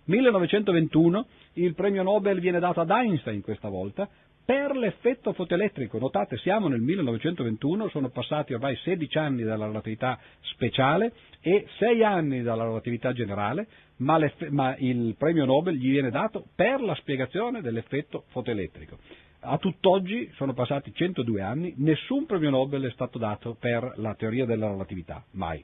1921 il premio Nobel viene dato ad Einstein questa volta per l'effetto fotoelettrico. Notate, siamo nel 1921, sono passati ormai 16 anni dalla relatività speciale e 6 anni dalla relatività generale, ma, ma il premio Nobel gli viene dato per la spiegazione dell'effetto fotoelettrico. A tutt'oggi sono passati 102 anni, nessun premio Nobel è stato dato per la teoria della relatività, mai.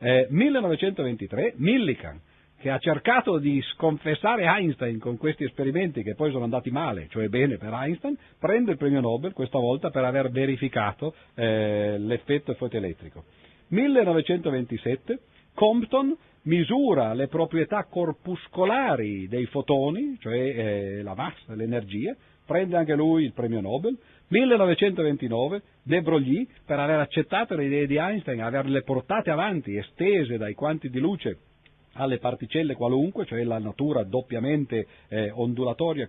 Eh, 1923, Millikan, che ha cercato di sconfessare Einstein con questi esperimenti che poi sono andati male, cioè bene per Einstein, prende il premio Nobel questa volta per aver verificato eh, l'effetto fotoelettrico. 1927 Compton misura le proprietà corpuscolari dei fotoni, cioè eh, la massa, l'energia, prende anche lui il premio Nobel. 1929 De Broglie, per aver accettato le idee di Einstein, averle portate avanti, estese dai quanti di luce alle particelle qualunque, cioè la natura doppiamente eh, ondulatoria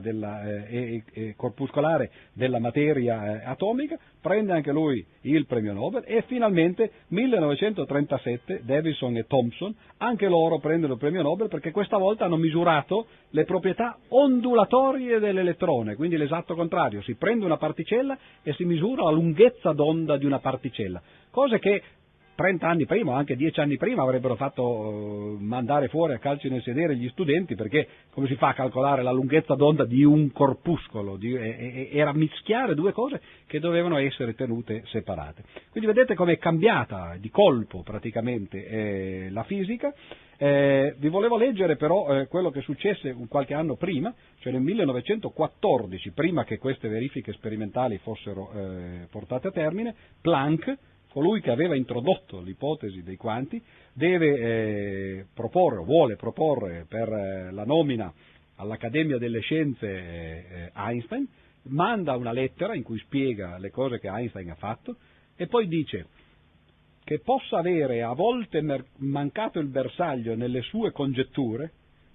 della, eh, e, corpuscolare della materia eh, atomica, prende anche lui il premio Nobel e finalmente 1937 Davison e Thompson, anche loro prendono il premio Nobel perché questa volta hanno misurato le proprietà ondulatorie dell'elettrone, quindi l'esatto contrario, si prende una particella e si misura la lunghezza d'onda di una particella, cose che 30 anni prima o anche 10 anni prima avrebbero fatto eh, mandare fuori a calci nel sedere gli studenti perché come si fa a calcolare la lunghezza d'onda di un corpuscolo? Di, era mischiare due cose che dovevano essere tenute separate. Quindi vedete come è cambiata di colpo praticamente eh, la fisica. Eh, vi volevo leggere però eh, quello che successe qualche anno prima, cioè nel 1914, prima che queste verifiche sperimentali fossero eh, portate a termine, Planck colui che aveva introdotto l'ipotesi dei quanti deve eh, proporre o vuole proporre per eh, la nomina all'Accademia delle Scienze eh, Einstein, manda una lettera in cui spiega le cose che Einstein ha fatto e poi dice che possa avere a volte mancato il bersaglio nelle sue congetture,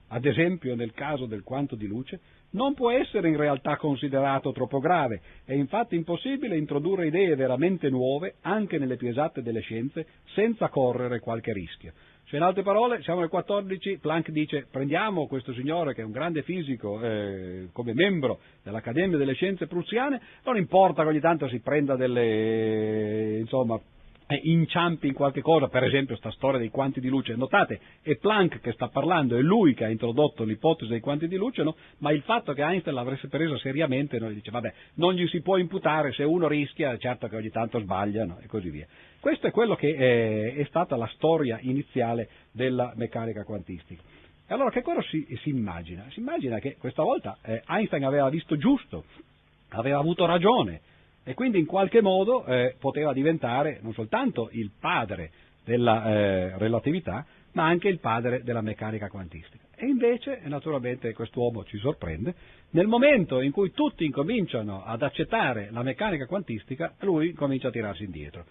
ad esempio nel caso del quanto di luce, non può essere in realtà considerato troppo grave, è infatti impossibile introdurre idee veramente nuove anche nelle più esatte delle scienze senza correre qualche rischio. Cioè, in altre parole, siamo nel 14, Planck dice prendiamo questo signore che è un grande fisico eh, come membro dell'Accademia delle Scienze Prussiane, non importa che ogni tanto si prenda delle, insomma, inciampi in qualche cosa, per esempio sta storia dei quanti di luce, notate è Planck che sta parlando, è lui che ha introdotto l'ipotesi dei quanti di luce, no? ma il fatto che Einstein l'avesse presa seriamente, noi dice vabbè, non gli si può imputare se uno rischia, certo che ogni tanto sbaglia no? e così via. Questo è quello che è, è stata la storia iniziale della meccanica quantistica. E allora che cosa si, si immagina? Si immagina che questa volta eh, Einstein aveva visto giusto, aveva avuto ragione, e quindi in qualche modo eh, poteva diventare non soltanto il padre della eh, relatività, ma anche il padre della meccanica quantistica. E invece, naturalmente, quest'uomo ci sorprende, nel momento in cui tutti incominciano ad accettare la meccanica quantistica, lui comincia a tirarsi indietro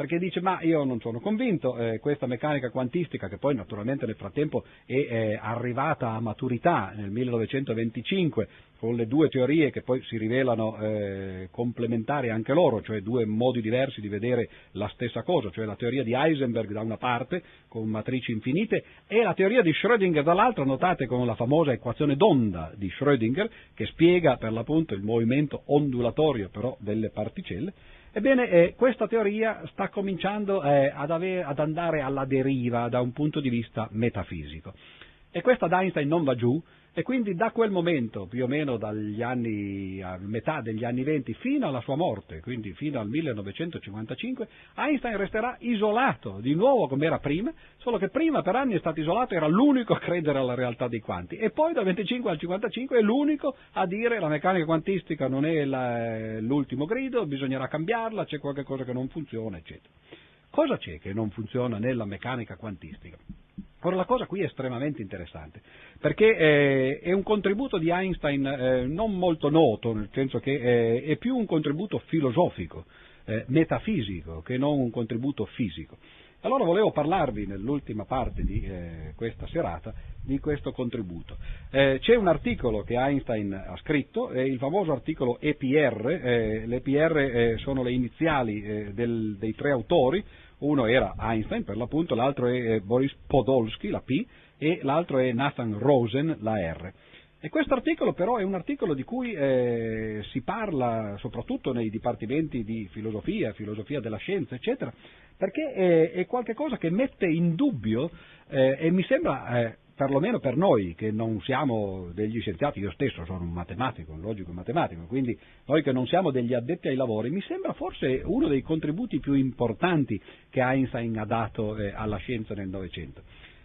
perché dice ma io non sono convinto, eh, questa meccanica quantistica che poi naturalmente nel frattempo è eh, arrivata a maturità nel 1925 con le due teorie che poi si rivelano eh, complementari anche loro, cioè due modi diversi di vedere la stessa cosa, cioè la teoria di Heisenberg da una parte con matrici infinite e la teoria di Schrödinger dall'altra, notate con la famosa equazione d'onda di Schrödinger che spiega per l'appunto il movimento ondulatorio però delle particelle Ebbene, eh, questa teoria sta cominciando eh, ad, ave- ad, andare alla deriva da un punto di vista metafisico. E questa ad Einstein non va giù, e quindi da quel momento, più o meno dagli anni, a metà degli anni 20 fino alla sua morte, quindi fino al 1955, Einstein resterà isolato di nuovo come era prima, solo che prima per anni è stato isolato, era l'unico a credere alla realtà dei quanti, e poi dal 25 al 55 è l'unico a dire la meccanica quantistica non è la, l'ultimo grido, bisognerà cambiarla, c'è qualcosa che non funziona, eccetera. Cosa c'è che non funziona nella meccanica quantistica? Ora la cosa qui è estremamente interessante, perché eh, è un contributo di Einstein eh, non molto noto, nel senso che eh, è più un contributo filosofico, eh, metafisico, che non un contributo fisico. Allora volevo parlarvi nell'ultima parte di eh, questa serata di questo contributo. Eh, c'è un articolo che Einstein ha scritto, il famoso articolo EPR, le EPR sono le iniziali del, dei tre autori, uno era Einstein per l'appunto, l'altro è Boris Podolsky, la P, e l'altro è Nathan Rosen, la R. E questo articolo però è un articolo di cui eh, si parla soprattutto nei dipartimenti di filosofia, filosofia della scienza, eccetera, perché è, è qualcosa che mette in dubbio eh, e mi sembra eh, perlomeno per noi che non siamo degli scienziati, io stesso sono un matematico, un logico matematico, quindi noi che non siamo degli addetti ai lavori, mi sembra forse uno dei contributi più importanti che Einstein ha dato eh, alla scienza nel Novecento.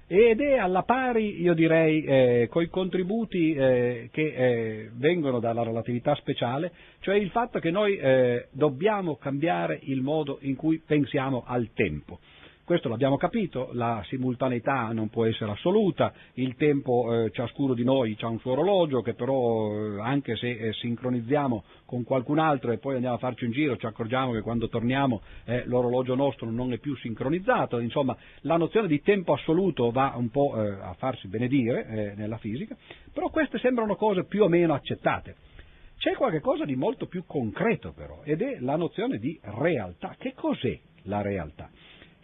Ed è alla pari, io direi, eh, con i contributi eh, che eh, vengono dalla relatività speciale, cioè il fatto che noi eh, dobbiamo cambiare il modo in cui pensiamo al tempo. Questo l'abbiamo capito, la simultaneità non può essere assoluta, il tempo eh, ciascuno di noi ha un suo orologio che però eh, anche se eh, sincronizziamo con qualcun altro e poi andiamo a farci un giro ci accorgiamo che quando torniamo eh, l'orologio nostro non è più sincronizzato, insomma la nozione di tempo assoluto va un po' eh, a farsi benedire eh, nella fisica, però queste sembrano cose più o meno accettate. C'è qualcosa di molto più concreto però ed è la nozione di realtà. Che cos'è la realtà?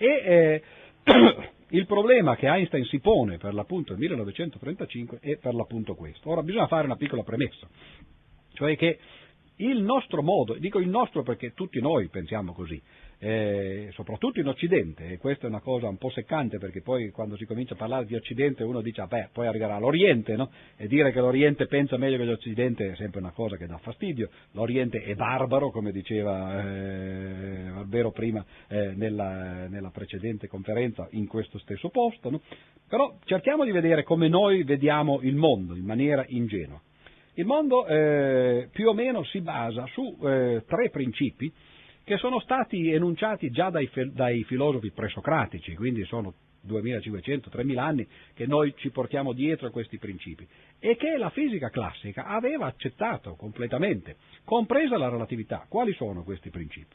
E eh, il problema che Einstein si pone per l'appunto nel 1935 è per l'appunto questo. Ora bisogna fare una piccola premessa, cioè che il nostro modo, dico il nostro perché tutti noi pensiamo così, eh, soprattutto in Occidente, e questa è una cosa un po' seccante perché poi quando si comincia a parlare di Occidente uno dice, ah, beh, poi arriverà l'Oriente, no? E dire che l'Oriente pensa meglio che l'Occidente è sempre una cosa che dà fastidio, l'Oriente è barbaro, come diceva eh, Albero prima eh, nella, nella, precedente conferenza, in questo stesso posto, no? Però cerchiamo di vedere come noi vediamo il mondo in maniera ingenua. Il mondo eh, più o meno si basa su eh, tre principi che sono stati enunciati già dai, dai filosofi presocratici, quindi sono 2500-3000 anni che noi ci portiamo dietro questi principi e che la fisica classica aveva accettato completamente, compresa la relatività. Quali sono questi principi?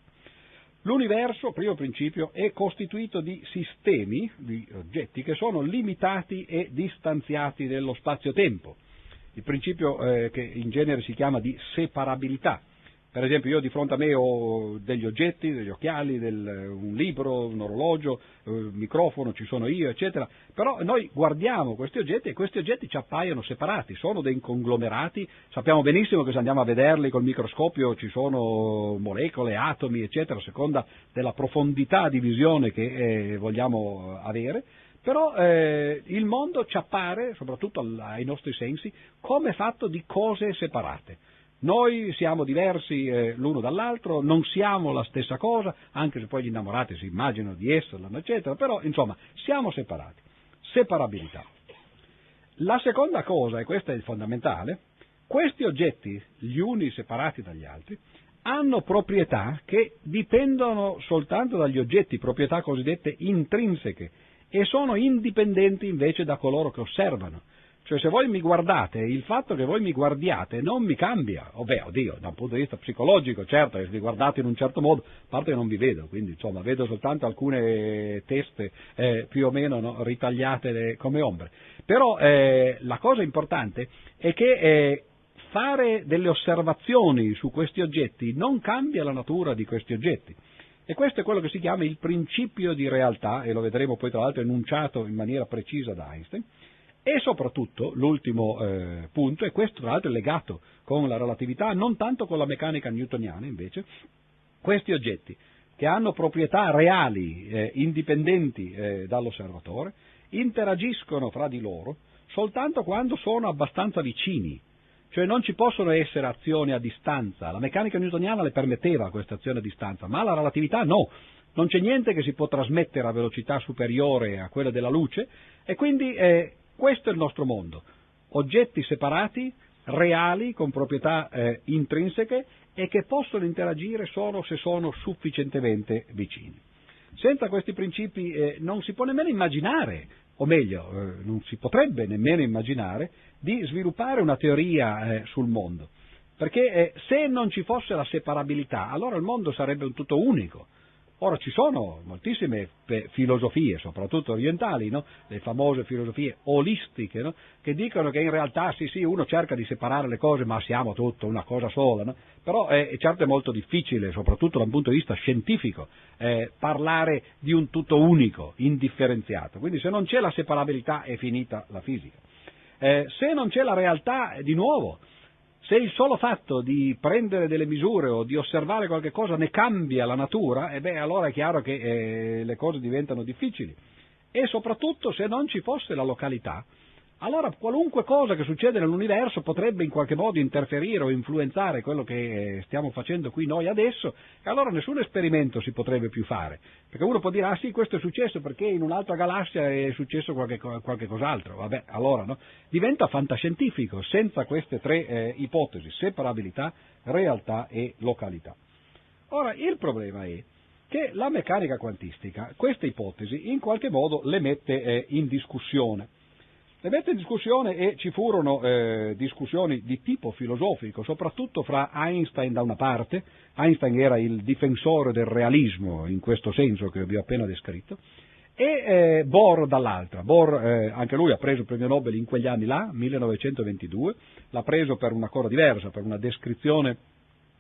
L'universo, primo principio, è costituito di sistemi, di oggetti che sono limitati e distanziati nello spazio-tempo. Il principio eh, che in genere si chiama di separabilità per esempio io di fronte a me ho degli oggetti, degli occhiali, del, un libro, un orologio, un microfono, ci sono io, eccetera, però noi guardiamo questi oggetti e questi oggetti ci appaiono separati, sono dei conglomerati, sappiamo benissimo che se andiamo a vederli col microscopio ci sono molecole, atomi, eccetera, a seconda della profondità di visione che eh, vogliamo avere, però eh, il mondo ci appare, soprattutto ai nostri sensi, come fatto di cose separate. Noi siamo diversi eh, l'uno dall'altro, non siamo la stessa cosa, anche se poi gli innamorati si immaginano di esserlo, eccetera, però insomma siamo separati. Separabilità. La seconda cosa, e questa è fondamentale, questi oggetti, gli uni separati dagli altri, hanno proprietà che dipendono soltanto dagli oggetti, proprietà cosiddette intrinseche, e sono indipendenti invece da coloro che osservano. Cioè se voi mi guardate, il fatto che voi mi guardiate non mi cambia, o beh, oddio, da un punto di vista psicologico, certo, se vi guardate in un certo modo, a parte che non vi vedo, quindi insomma vedo soltanto alcune teste eh, più o meno no, ritagliate come ombre. Però eh, la cosa importante è che eh, fare delle osservazioni su questi oggetti non cambia la natura di questi oggetti. E questo è quello che si chiama il principio di realtà, e lo vedremo poi tra l'altro enunciato in maniera precisa da Einstein, e soprattutto, l'ultimo eh, punto, e questo tra l'altro è legato con la relatività, non tanto con la meccanica newtoniana invece, questi oggetti che hanno proprietà reali, eh, indipendenti eh, dall'osservatore, interagiscono fra di loro soltanto quando sono abbastanza vicini, cioè non ci possono essere azioni a distanza. La meccanica newtoniana le permetteva queste azioni a distanza, ma la relatività no. Non c'è niente che si può trasmettere a velocità superiore a quella della luce e quindi eh, questo è il nostro mondo, oggetti separati, reali, con proprietà eh, intrinseche e che possono interagire solo se sono sufficientemente vicini. Senza questi principi eh, non si può nemmeno immaginare, o meglio, eh, non si potrebbe nemmeno immaginare, di sviluppare una teoria eh, sul mondo. Perché eh, se non ci fosse la separabilità, allora il mondo sarebbe un tutto unico Ora ci sono moltissime filosofie, soprattutto orientali, no? le famose filosofie olistiche, no? che dicono che in realtà sì sì uno cerca di separare le cose ma siamo tutto una cosa sola, no? però è, certo è molto difficile, soprattutto da un punto di vista scientifico, eh, parlare di un tutto unico, indifferenziato, quindi se non c'è la separabilità è finita la fisica. Eh, se non c'è la realtà, di nuovo, se il solo fatto di prendere delle misure o di osservare qualche cosa ne cambia la natura, e beh, allora è chiaro che eh, le cose diventano difficili. E soprattutto se non ci fosse la località, allora qualunque cosa che succede nell'universo potrebbe in qualche modo interferire o influenzare quello che eh, stiamo facendo qui noi adesso e allora nessun esperimento si potrebbe più fare. Perché uno può dire, ah sì, questo è successo perché in un'altra galassia è successo qualche, qualche cos'altro. Vabbè, allora no? Diventa fantascientifico senza queste tre eh, ipotesi, separabilità, realtà e località. Ora, il problema è che la meccanica quantistica queste ipotesi in qualche modo le mette eh, in discussione le mette in discussione e ci furono eh, discussioni di tipo filosofico, soprattutto fra Einstein da una parte, Einstein era il difensore del realismo in questo senso che vi ho appena descritto, e eh, Bohr dall'altra. Bohr eh, anche lui ha preso il premio Nobel in quegli anni là, 1922, l'ha preso per una cosa diversa, per una descrizione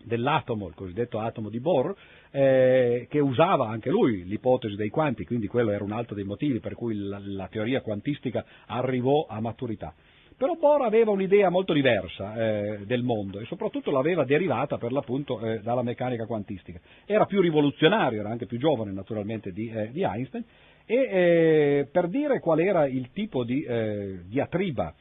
dell'atomo, il cosiddetto atomo di Bohr, eh, che usava anche lui l'ipotesi dei quanti, quindi quello era un altro dei motivi per cui la, la teoria quantistica arrivò a maturità. Però Bohr aveva un'idea molto diversa eh, del mondo e soprattutto l'aveva derivata per l'appunto eh, dalla meccanica quantistica. Era più rivoluzionario, era anche più giovane naturalmente di, eh, di Einstein e eh, per dire qual era il tipo di eh, diatriba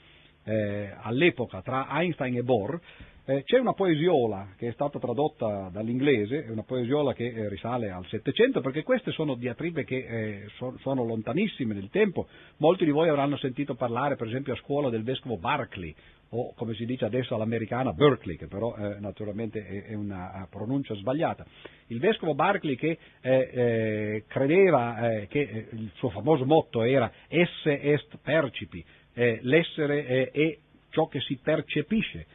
eh, all'epoca tra Einstein e Bohr, eh, c'è una poesiola che è stata tradotta dall'inglese, è una poesiola che eh, risale al Settecento, perché queste sono diatribe che eh, so, sono lontanissime nel tempo. Molti di voi avranno sentito parlare, per esempio, a scuola del vescovo Barclay, o come si dice adesso all'americana Berkeley, che però eh, naturalmente è, è, una eh, pronuncia sbagliata. Il vescovo Barclay che eh, credeva che il suo famoso motto era esse est percipi, l'essere è ciò che si percepisce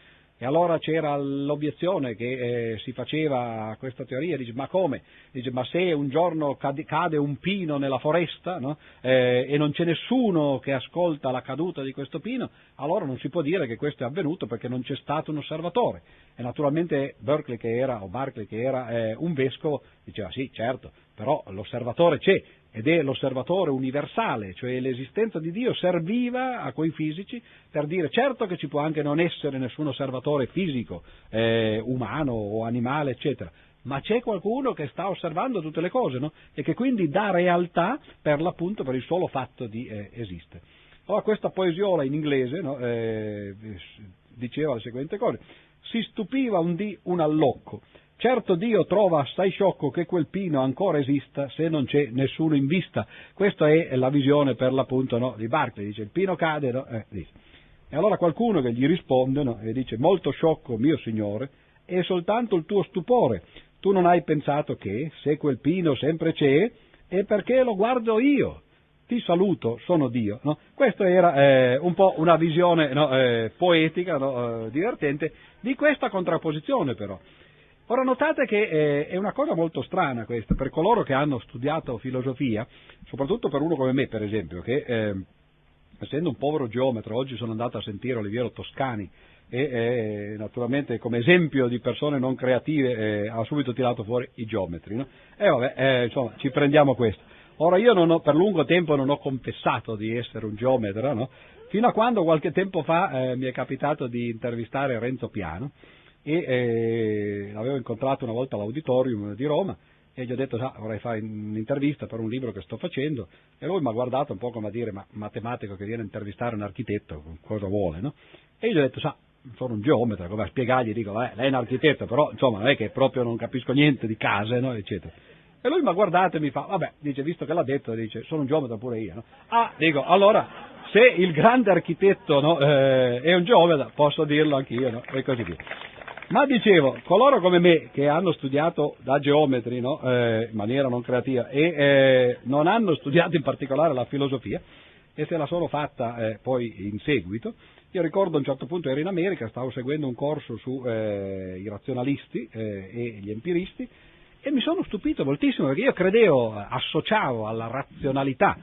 e allora c'era l'obiezione che eh, si faceva a questa teoria, dice ma come? Dice ma se un giorno cade, cade un pino nella foresta no? eh, e non c'è nessuno che ascolta la caduta di questo pino, allora non si può dire che questo è avvenuto perché non c'è stato un osservatore. E naturalmente Berkeley che era, o Barclay che era eh, un vescovo diceva sì certo, però l'osservatore c'è, ed è l'osservatore universale, cioè l'esistenza di Dio serviva a quei fisici per dire certo che ci può anche non essere nessun osservatore fisico, eh, umano o animale, eccetera, ma c'è qualcuno che sta osservando tutte le cose no? e che quindi dà realtà per l'appunto, per il solo fatto di eh, esistere. Allora questa poesiola in inglese no, eh, diceva le seguenti cose, si stupiva un dì un allocco, Certo Dio trova assai sciocco che quel pino ancora esista se non c'è nessuno in vista. Questa è la visione per l'appunto no, di Barclay, dice il pino cade, no? eh, e allora qualcuno che gli risponde no, e dice molto sciocco mio signore, è soltanto il tuo stupore, tu non hai pensato che se quel pino sempre c'è è perché lo guardo io, ti saluto, sono Dio. No? Questa era eh, un po' una visione no, eh, poetica, no, eh, divertente, di questa contrapposizione però. Ora notate che eh, è una cosa molto strana questa, per coloro che hanno studiato filosofia, soprattutto per uno come me per esempio, che eh, essendo un povero geometra, oggi sono andato a sentire Oliviero Toscani e eh, naturalmente come esempio di persone non creative eh, ha subito tirato fuori i geometri. No? E vabbè, eh, insomma, ci prendiamo questo. Ora io ho, per lungo tempo non ho confessato di essere un geometra, no? fino a quando qualche tempo fa mi è capitato di intervistare Renzo Piano e eh, l'avevo incontrato una volta all'auditorium di Roma e gli ho detto ah, vorrei fare un'intervista per un libro che sto facendo e lui mi ha guardato un po' come a dire ma matematico che viene a intervistare un architetto cosa vuole no? e io gli ho detto sa sono un geometra come a spiegargli dico lei è un architetto però insomma non è che proprio non capisco niente di case no? eccetera e lui mi ha guardato e mi fa vabbè dice visto che l'ha detto dice sono un geometra pure io no? ah dico allora se il grande architetto no, eh, è un geometra posso dirlo anch'io no? e così via ma dicevo, coloro come me che hanno studiato da geometri no? eh, in maniera non creativa e eh, non hanno studiato in particolare la filosofia e se la sono fatta eh, poi in seguito, io ricordo a un certo punto ero in America, stavo seguendo un corso sui eh, razionalisti eh, e gli empiristi e mi sono stupito moltissimo perché io credevo, associavo alla razionalità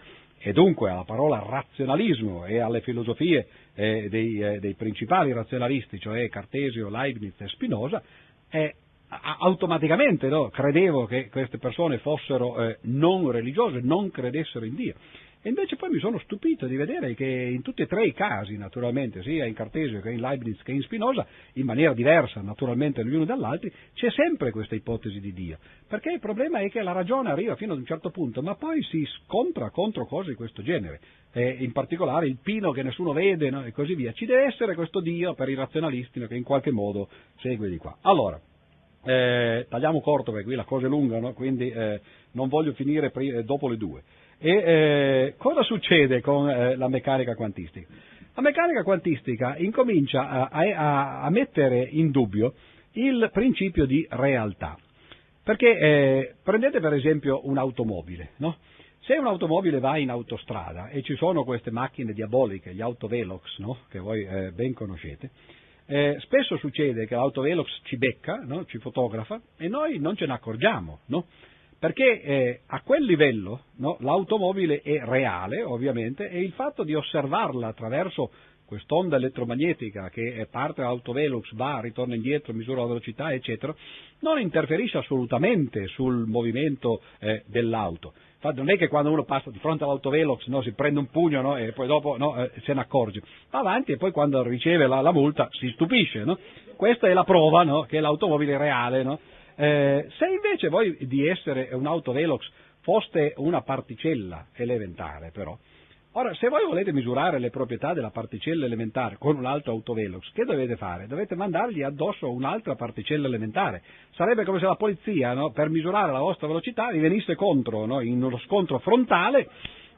e dunque alla parola razionalismo e alle filosofie eh, dei, eh, dei, principali razionalisti, cioè Cartesio, Leibniz e Spinoza, eh, automaticamente no, credevo che queste persone fossero eh, non religiose, non credessero in Dio. E invece poi mi sono stupito di vedere che in tutti e tre i casi, naturalmente, sia in Cartesio che in Leibniz che in Spinoza, in maniera diversa naturalmente gli uni dall'altro, c'è sempre questa ipotesi di Dio. Perché il problema è che la ragione arriva fino ad un certo punto, ma poi si scontra contro cose di questo genere. Eh, in particolare il pino che nessuno vede no? e così via. Ci deve essere questo Dio per i razionalisti no? che in qualche modo segue di qua. Allora, eh, tagliamo corto perché qui la cosa è lunga, no? quindi eh, non voglio finire eh, dopo le due. E eh, cosa succede con eh, la meccanica quantistica? La meccanica quantistica incomincia a, a, a mettere in dubbio il principio di realtà. Perché eh, prendete per esempio un'automobile, no? Se un'automobile va in autostrada e ci sono queste macchine diaboliche, gli autovelox, no? che voi eh, ben conoscete, eh, spesso succede che l'autovelox ci becca, no? ci fotografa e noi non ce ne accorgiamo. No? Perché eh, a quel livello no, l'automobile è reale, ovviamente, e il fatto di osservarla attraverso quest'onda elettromagnetica che parte dall'autovelux, va, ritorna indietro, misura la velocità, eccetera, non interferisce assolutamente sul movimento eh, dell'auto. non è che quando uno passa di fronte all'autovelox no, si prende un pugno no, e poi dopo no, eh, se ne accorge, va avanti e poi quando riceve la, la multa si stupisce. Questa è la prova che l'automobile è reale. Eh, se invece voi di essere un autovelox foste una particella elementare però, Ora, se voi volete misurare le proprietà della particella elementare con un altro autovelox, che dovete fare? Dovete mandargli addosso un'altra particella elementare. Sarebbe come se la polizia, no, per misurare la vostra velocità, vi venisse contro no, in uno scontro frontale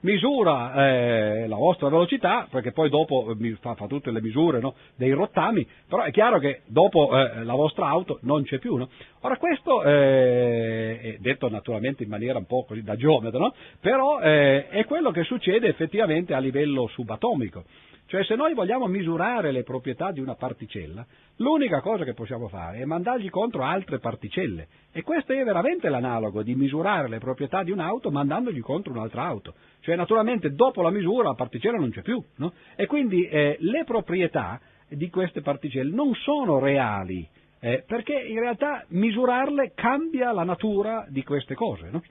misura eh, la vostra velocità, perché poi dopo eh, fa, fa tutte le misure no, dei rottami, però è chiaro che dopo eh, la vostra auto non c'è più. No? Ora questo eh, è detto naturalmente in maniera un po' così da geometra, no? però eh, è quello che succede effettivamente a livello subatomico. Cioè se noi vogliamo misurare le proprietà di una particella, l'unica cosa che possiamo fare è mandargli contro altre particelle. E questo è veramente l'analogo di misurare le proprietà di un'auto mandandogli contro un'altra auto. Cioè naturalmente dopo la misura la particella non c'è più. No? E quindi eh, le proprietà di queste particelle non sono reali, eh, perché in realtà misurarle cambia la natura di queste cose. No?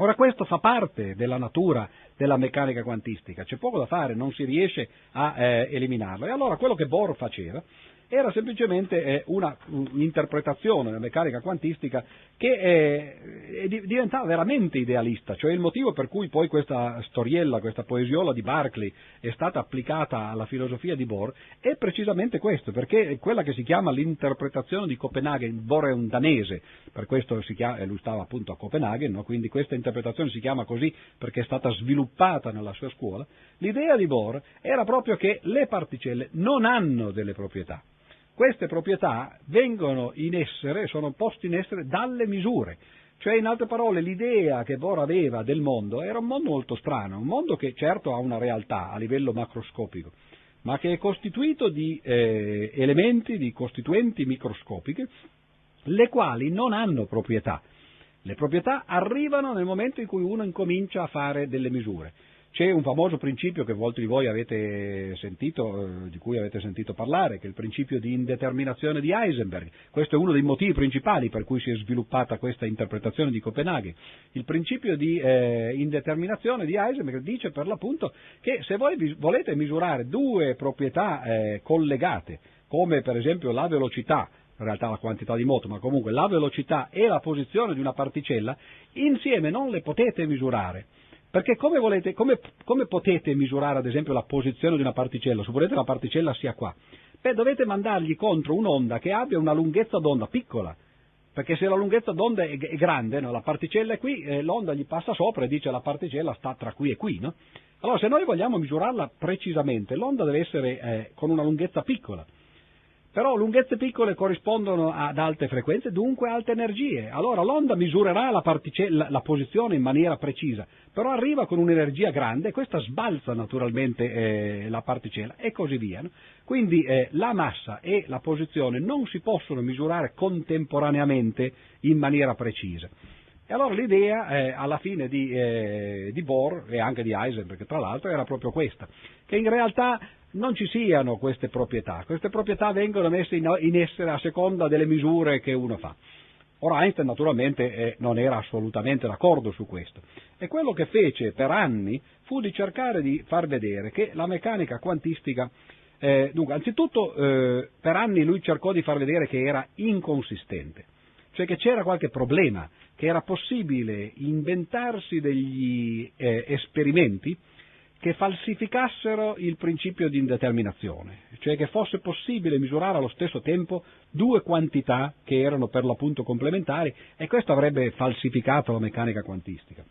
Ora questo fa parte della natura della meccanica quantistica, c'è poco da fare, non si riesce a eh, eliminarlo. E allora quello che Bohr faceva era semplicemente eh, una un'interpretazione della meccanica quantistica che eh, diventava veramente idealista, cioè il motivo per cui poi questa storiella, questa poesiola di Berkeley è stata applicata alla filosofia di Bohr è precisamente questo, perché quella che si chiama l'interpretazione di Copenaghen, Bohr è un danese, per questo chiama, lui stava appunto a Copenaghen, no? quindi questa interpretazione si chiama così perché è stata sviluppata nella sua scuola, l'idea di Bohr era proprio che le particelle non hanno delle proprietà queste proprietà vengono in essere, sono poste in essere dalle misure. Cioè, in altre parole, l'idea che Bohr aveva del mondo era un mondo molto strano, un mondo che certo ha una realtà a livello macroscopico, ma che è costituito di eh, elementi, di costituenti microscopiche, le quali non hanno proprietà. Le proprietà arrivano nel momento in cui uno incomincia a fare delle misure. C'è un famoso principio che molti di voi avete sentito, eh, di cui avete sentito parlare, che è il principio di indeterminazione di Heisenberg. Questo è uno dei motivi principali per cui si è sviluppata questa interpretazione di Copenaghen. Il principio di eh, indeterminazione di Heisenberg dice per l'appunto che se voi volete misurare due proprietà eh, collegate, come per esempio la velocità, in realtà la quantità di moto, ma comunque la velocità e la posizione di una particella, insieme non le potete misurare perché come, volete, come, come, potete misurare ad esempio la posizione di una particella? Supponete la particella sia qua. Beh, dovete mandargli contro un'onda che abbia una lunghezza d'onda piccola. Perché se la lunghezza d'onda è, è grande, no? la particella è qui, eh, l'onda gli passa sopra e dice la particella sta tra qui e qui. No? Allora se noi vogliamo misurarla precisamente, l'onda deve essere eh, con una lunghezza piccola. Però lunghezze piccole corrispondono ad alte frequenze, dunque alte energie. Allora l'onda misurerà la, la, posizione in maniera precisa, però arriva con un'energia grande e questa sbalza naturalmente eh, la particella e così via. No? Quindi eh, la massa e la posizione non si possono misurare contemporaneamente in maniera precisa. E allora l'idea eh, alla fine di, eh, di Bohr e anche di Heisenberg, tra l'altro, era proprio questa, che in realtà non ci siano queste proprietà, queste proprietà vengono messe in, essere a seconda delle misure che uno fa. Ora Einstein naturalmente eh, non era assolutamente d'accordo su questo e quello che fece per anni fu di cercare di far vedere che la meccanica quantistica, eh, dunque anzitutto eh, per anni lui cercò di far vedere che era inconsistente, cioè che c'era qualche problema, che era possibile inventarsi degli eh, esperimenti che falsificassero il principio di indeterminazione, cioè che fosse possibile misurare allo stesso tempo due quantità che erano per l'appunto complementari e questo avrebbe falsificato la meccanica quantistica.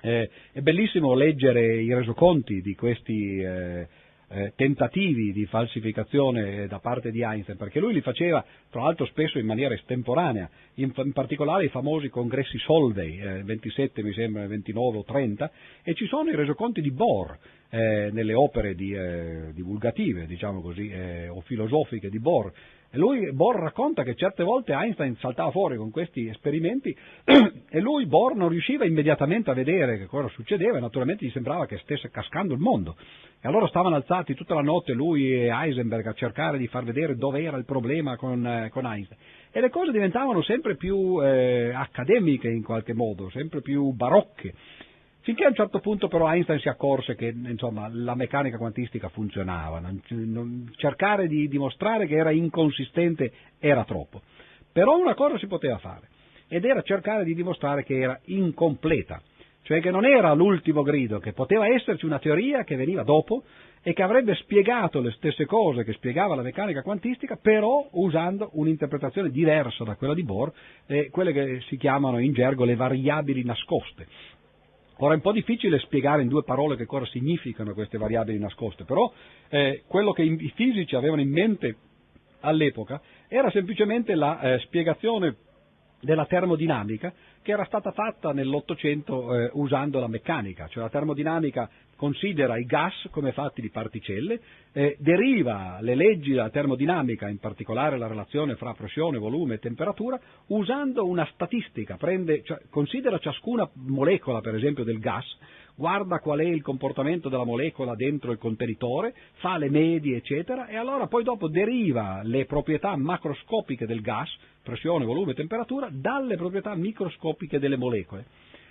Eh, è bellissimo leggere i resoconti di questi eh, eh, tentativi di falsificazione da parte di Einstein, perché lui li faceva tra l'altro spesso in maniera estemporanea, in, in particolare i famosi congressi Solvay, eh, 27 mi sembra, 29 o 30, e ci sono i resoconti di Bohr eh, nelle opere di, eh, divulgative, diciamo così, eh, o filosofiche di Bohr, lui, Bohr racconta che certe volte Einstein saltava fuori con questi esperimenti e lui, Bohr, non riusciva immediatamente a vedere che cosa succedeva e naturalmente gli sembrava che stesse cascando il mondo. E allora stavano alzati tutta la notte lui e Heisenberg a cercare di far vedere dove era il problema con, eh, con Einstein. E le cose diventavano sempre più eh, accademiche in qualche modo, sempre più barocche. Finché a un certo punto però Einstein si accorse che insomma, la meccanica quantistica funzionava, cercare di dimostrare che era inconsistente era troppo. Però una cosa si poteva fare, ed era cercare di dimostrare che era incompleta, cioè che non era l'ultimo grido, che poteva esserci una teoria che veniva dopo e che avrebbe spiegato le stesse cose che spiegava la meccanica quantistica, però usando un'interpretazione diversa da quella di Bohr, eh, quelle che si chiamano in gergo le variabili nascoste. Ora è un po' difficile spiegare in due parole che cosa significano queste variabili nascoste, però eh, quello che i fisici avevano in mente all'epoca era semplicemente la eh, spiegazione della termodinamica che era stata fatta nell'Ottocento eh, usando la meccanica, cioè la termodinamica considera i gas come fatti di particelle, eh, deriva le leggi della termodinamica, in particolare la relazione fra pressione, volume e temperatura, usando una statistica, prende, cioè, considera ciascuna molecola, per esempio, del gas, guarda qual è il comportamento della molecola dentro il contenitore, fa le medie, eccetera, e allora poi dopo deriva le proprietà macroscopiche del gas, pressione, volume, temperatura, dalle proprietà microscopiche delle molecole.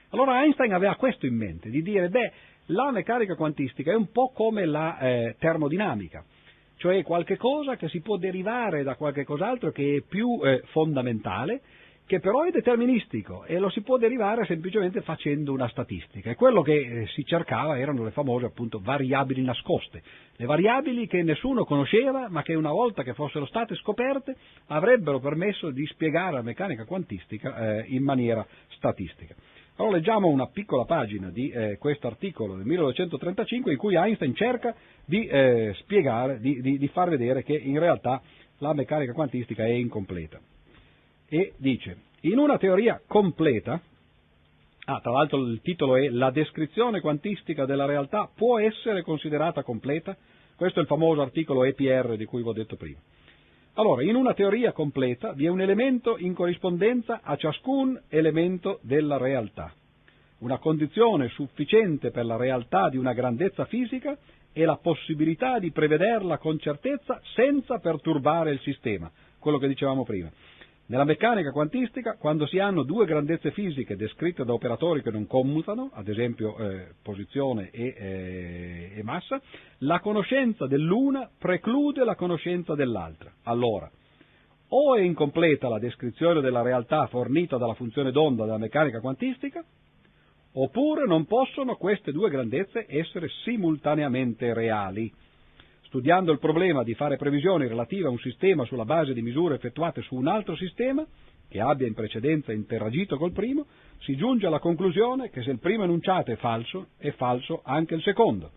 Allora Einstein aveva questo in mente, di dire, beh, la meccanica quantistica è un po' come la eh, termodinamica, cioè qualche cosa che si può derivare da qualche cos'altro che è più eh, fondamentale, che però è deterministico e lo si può derivare semplicemente facendo una statistica. E quello che eh, si cercava erano le famose appunto variabili nascoste, le variabili che nessuno conosceva ma che una volta che fossero state scoperte avrebbero permesso di spiegare la meccanica quantistica eh, in maniera statistica. Allora leggiamo una piccola pagina di eh, questo articolo del 1935 in cui Einstein cerca di eh, spiegare, di, di, di far vedere che in realtà la meccanica quantistica è incompleta e dice, in una teoria completa, ah, tra l'altro il titolo è La descrizione quantistica della realtà può essere considerata completa, questo è il famoso articolo EPR di cui vi ho detto prima. Allora, in una teoria completa vi è un elemento in corrispondenza a ciascun elemento della realtà. Una condizione sufficiente per la realtà di una grandezza fisica è la possibilità di prevederla con certezza senza perturbare il sistema, quello che dicevamo prima. Nella meccanica quantistica, quando si hanno due grandezze fisiche descritte da operatori che non commutano, ad esempio eh, posizione e, eh, e, massa, la conoscenza dell'una preclude la conoscenza dell'altra. Allora, o è incompleta la descrizione della realtà fornita dalla funzione d'onda della meccanica quantistica, oppure non possono queste due grandezze essere simultaneamente reali studiando il problema di fare previsioni relative a un sistema sulla base di misure effettuate su un altro sistema, che abbia in precedenza interagito col primo, si giunge alla conclusione che se il primo enunciato è falso, è falso anche il secondo.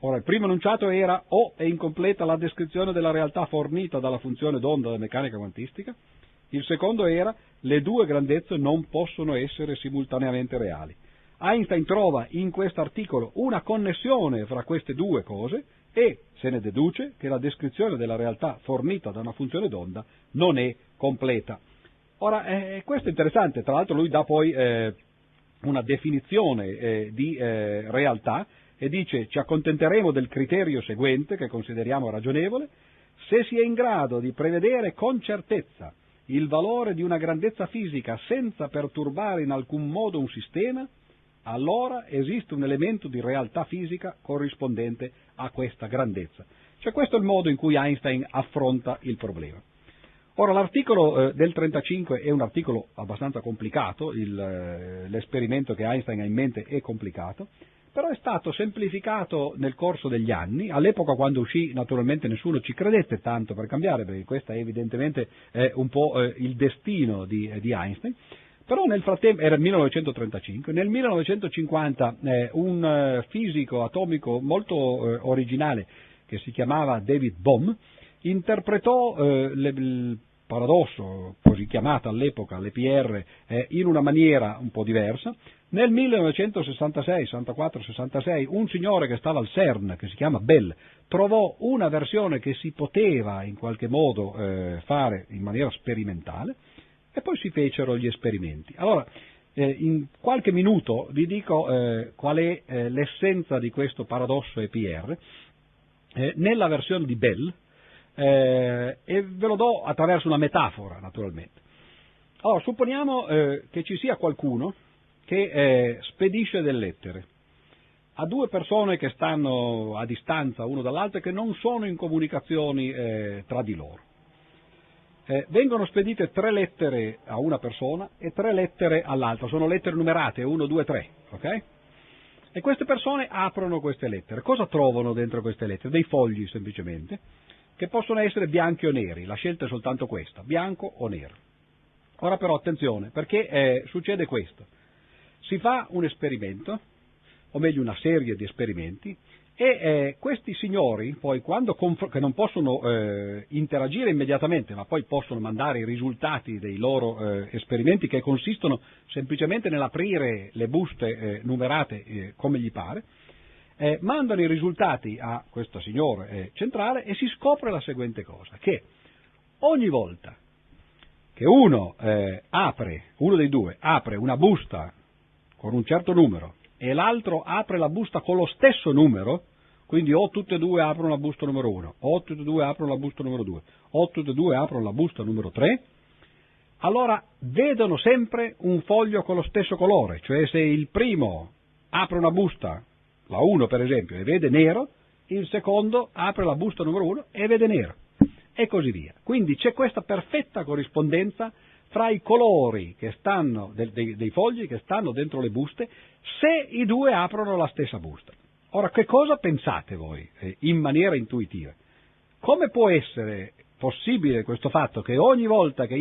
Ora, il primo enunciato era o è incompleta la descrizione della realtà fornita dalla funzione d'onda della meccanica quantistica, il secondo era le due grandezze non possono essere simultaneamente reali. Einstein trova in questo articolo una connessione fra queste due cose e se ne deduce che la descrizione della realtà fornita da una funzione d'onda non è completa. Ora, eh, questo è interessante, tra l'altro lui dà poi eh, una definizione eh, di eh, realtà e dice ci accontenteremo del criterio seguente che consideriamo ragionevole, se si è in grado di prevedere con certezza il valore di una grandezza fisica senza perturbare in alcun modo un sistema, allora esiste un elemento di realtà fisica corrispondente a questa grandezza. Cioè questo è il modo in cui Einstein affronta il problema. Ora l'articolo eh, del 35 è un articolo abbastanza complicato, il, eh, l'esperimento che Einstein ha in mente è complicato, però è stato semplificato nel corso degli anni, all'epoca quando uscì naturalmente nessuno ci credette tanto per cambiare, perché questo è evidentemente eh, un po' eh, il destino di, di Einstein, però nel frattempo, era il 1935, nel 1950 eh, un eh, fisico atomico molto eh, originale che si chiamava David Bohm interpretò eh, le, il paradosso, così chiamato all'epoca, l'EPR, eh, in una maniera un po' diversa. Nel 1966, 64, 66, un signore che stava al CERN, che si chiama Bell, trovò una versione che si poteva in qualche modo eh, fare in maniera sperimentale e poi si fecero gli esperimenti. Allora, eh, in qualche minuto vi dico eh, qual è eh, l'essenza di questo paradosso EPR eh, nella versione di Bell eh, e ve lo do attraverso una metafora, naturalmente. Allora, supponiamo eh, che ci sia qualcuno che spedisce delle lettere a due persone che stanno a distanza uno dall'altro e che non sono in comunicazioni tra di loro. Eh, vengono spedite tre lettere a una persona e tre lettere all'altra, sono lettere numerate 1, 2, 3, ok? E queste persone aprono queste lettere. Cosa trovano dentro queste lettere? Dei fogli semplicemente, che possono essere bianchi o neri, la scelta è soltanto questa, bianco o nero. Ora però attenzione, perché eh, succede questo. Si fa un esperimento, o meglio una serie di esperimenti, e eh, questi signori, poi, conf- che non possono eh, interagire immediatamente, ma poi possono mandare i risultati dei loro eh, esperimenti, che consistono semplicemente nell'aprire le buste eh, numerate eh, come gli pare, eh, mandano i risultati a questo signore centrale e si scopre la seguente cosa, che ogni volta che uno apre, uno dei due apre una busta con un certo numero e l'altro apre la busta con lo stesso numero, quindi o tutte e due aprono la busta numero 1, o tutte e due aprono la busta numero 2, o tutte e due aprono la busta numero 3, allora vedono sempre un foglio con lo stesso colore, cioè se il primo apre una busta, la 1 per esempio, e vede nero, il secondo apre la busta numero 1 e vede nero, e così via. Quindi c'è questa perfetta corrispondenza fra i colori stanno, dei, dei, fogli che stanno dentro le buste se i due aprono la stessa busta. Ora, che cosa pensate voi eh, in maniera intuitiva? Come può essere possibile questo fatto che ogni volta che,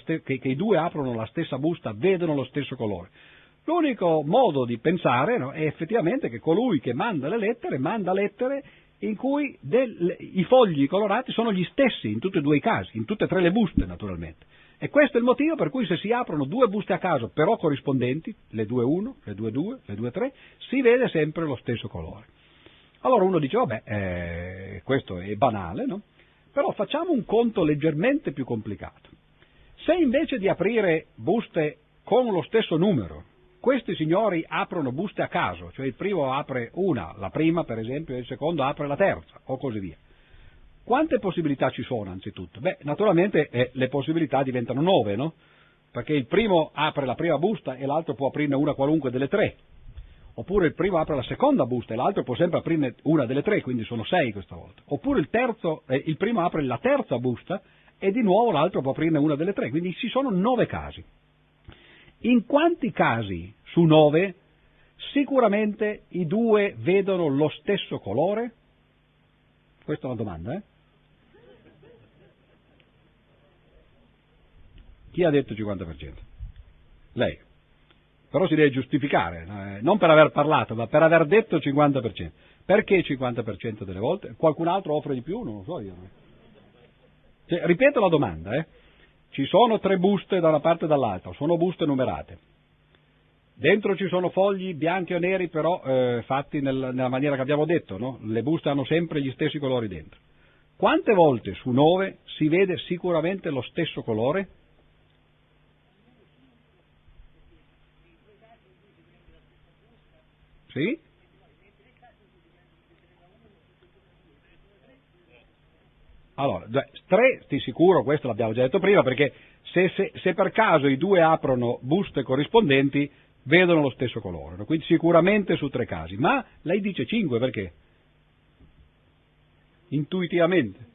ste- che, che i due aprono la stessa busta vedono lo stesso colore? L'unico modo di pensare no, è effettivamente che colui che manda le lettere manda lettere in cui del, i fogli colorati sono gli stessi in tutti e due i casi, in tutte e tre le buste naturalmente. E questo è il motivo per cui se si aprono due buste a caso, però corrispondenti, le 2-1, le 2-2, le 2-3, si vede sempre lo stesso colore. Allora uno dice, vabbè, eh, questo è banale, no? Però facciamo un conto leggermente più complicato. Se invece di aprire buste con lo stesso numero, questi signori aprono buste a caso, cioè il primo apre una, la prima per esempio, e il secondo apre la terza, o così via. Quante possibilità ci sono anzitutto? Beh, naturalmente eh, le possibilità diventano nove, no? Perché il primo apre la prima busta e l'altro può aprirne una qualunque delle tre. Oppure il primo apre la seconda busta e l'altro può sempre aprirne una delle tre, quindi sono sei questa volta. Oppure il, terzo, eh, il primo apre la terza busta e di nuovo l'altro può aprirne una delle tre, quindi ci sono nove casi. In quanti casi su nove sicuramente i due vedono lo stesso colore? Questa è una domanda, eh? Chi ha detto 50%? Lei. Però si deve giustificare, eh, non per aver parlato, ma per aver detto 50%. Perché il 50% delle volte? Qualcun altro offre di più? Non lo so io. Cioè, ripeto la domanda, eh. Ci sono tre buste da una parte e dall'altra, sono buste numerate. Dentro ci sono fogli bianchi o neri, però eh, fatti nel, nella maniera che abbiamo detto, no? Le buste hanno sempre gli stessi colori dentro. Quante volte su nove si vede sicuramente lo stesso colore? Sì? Allora, tre di sicuro, questo l'abbiamo già detto prima, perché se, se, se, per caso i due aprono buste corrispondenti vedono lo stesso colore, quindi sicuramente su tre casi, ma lei dice cinque perché? Intuitivamente.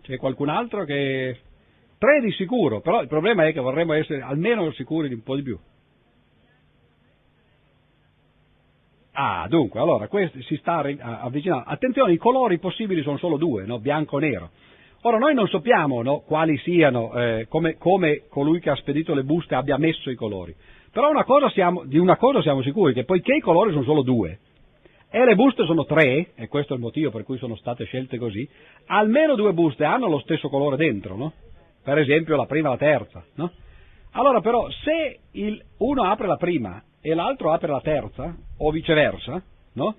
C'è qualcun altro che... Tre di sicuro, però il problema è che vorremmo essere almeno sicuri di un po' di più. Ah, dunque, allora, questo si sta avvicinando. Attenzione, i colori possibili sono solo due, no? bianco e nero. Ora, noi non sappiamo no, quali siano, eh, come, come, colui che ha spedito le buste abbia messo i colori. Però una siamo, di una cosa siamo sicuri, che poiché i colori sono solo due, e le buste sono tre, e questo è il motivo per cui sono state scelte così, almeno due buste hanno lo stesso colore dentro, no? Per esempio la prima e la terza, no? Allora però, se il, uno apre la prima e l'altro apre la terza, o viceversa, no?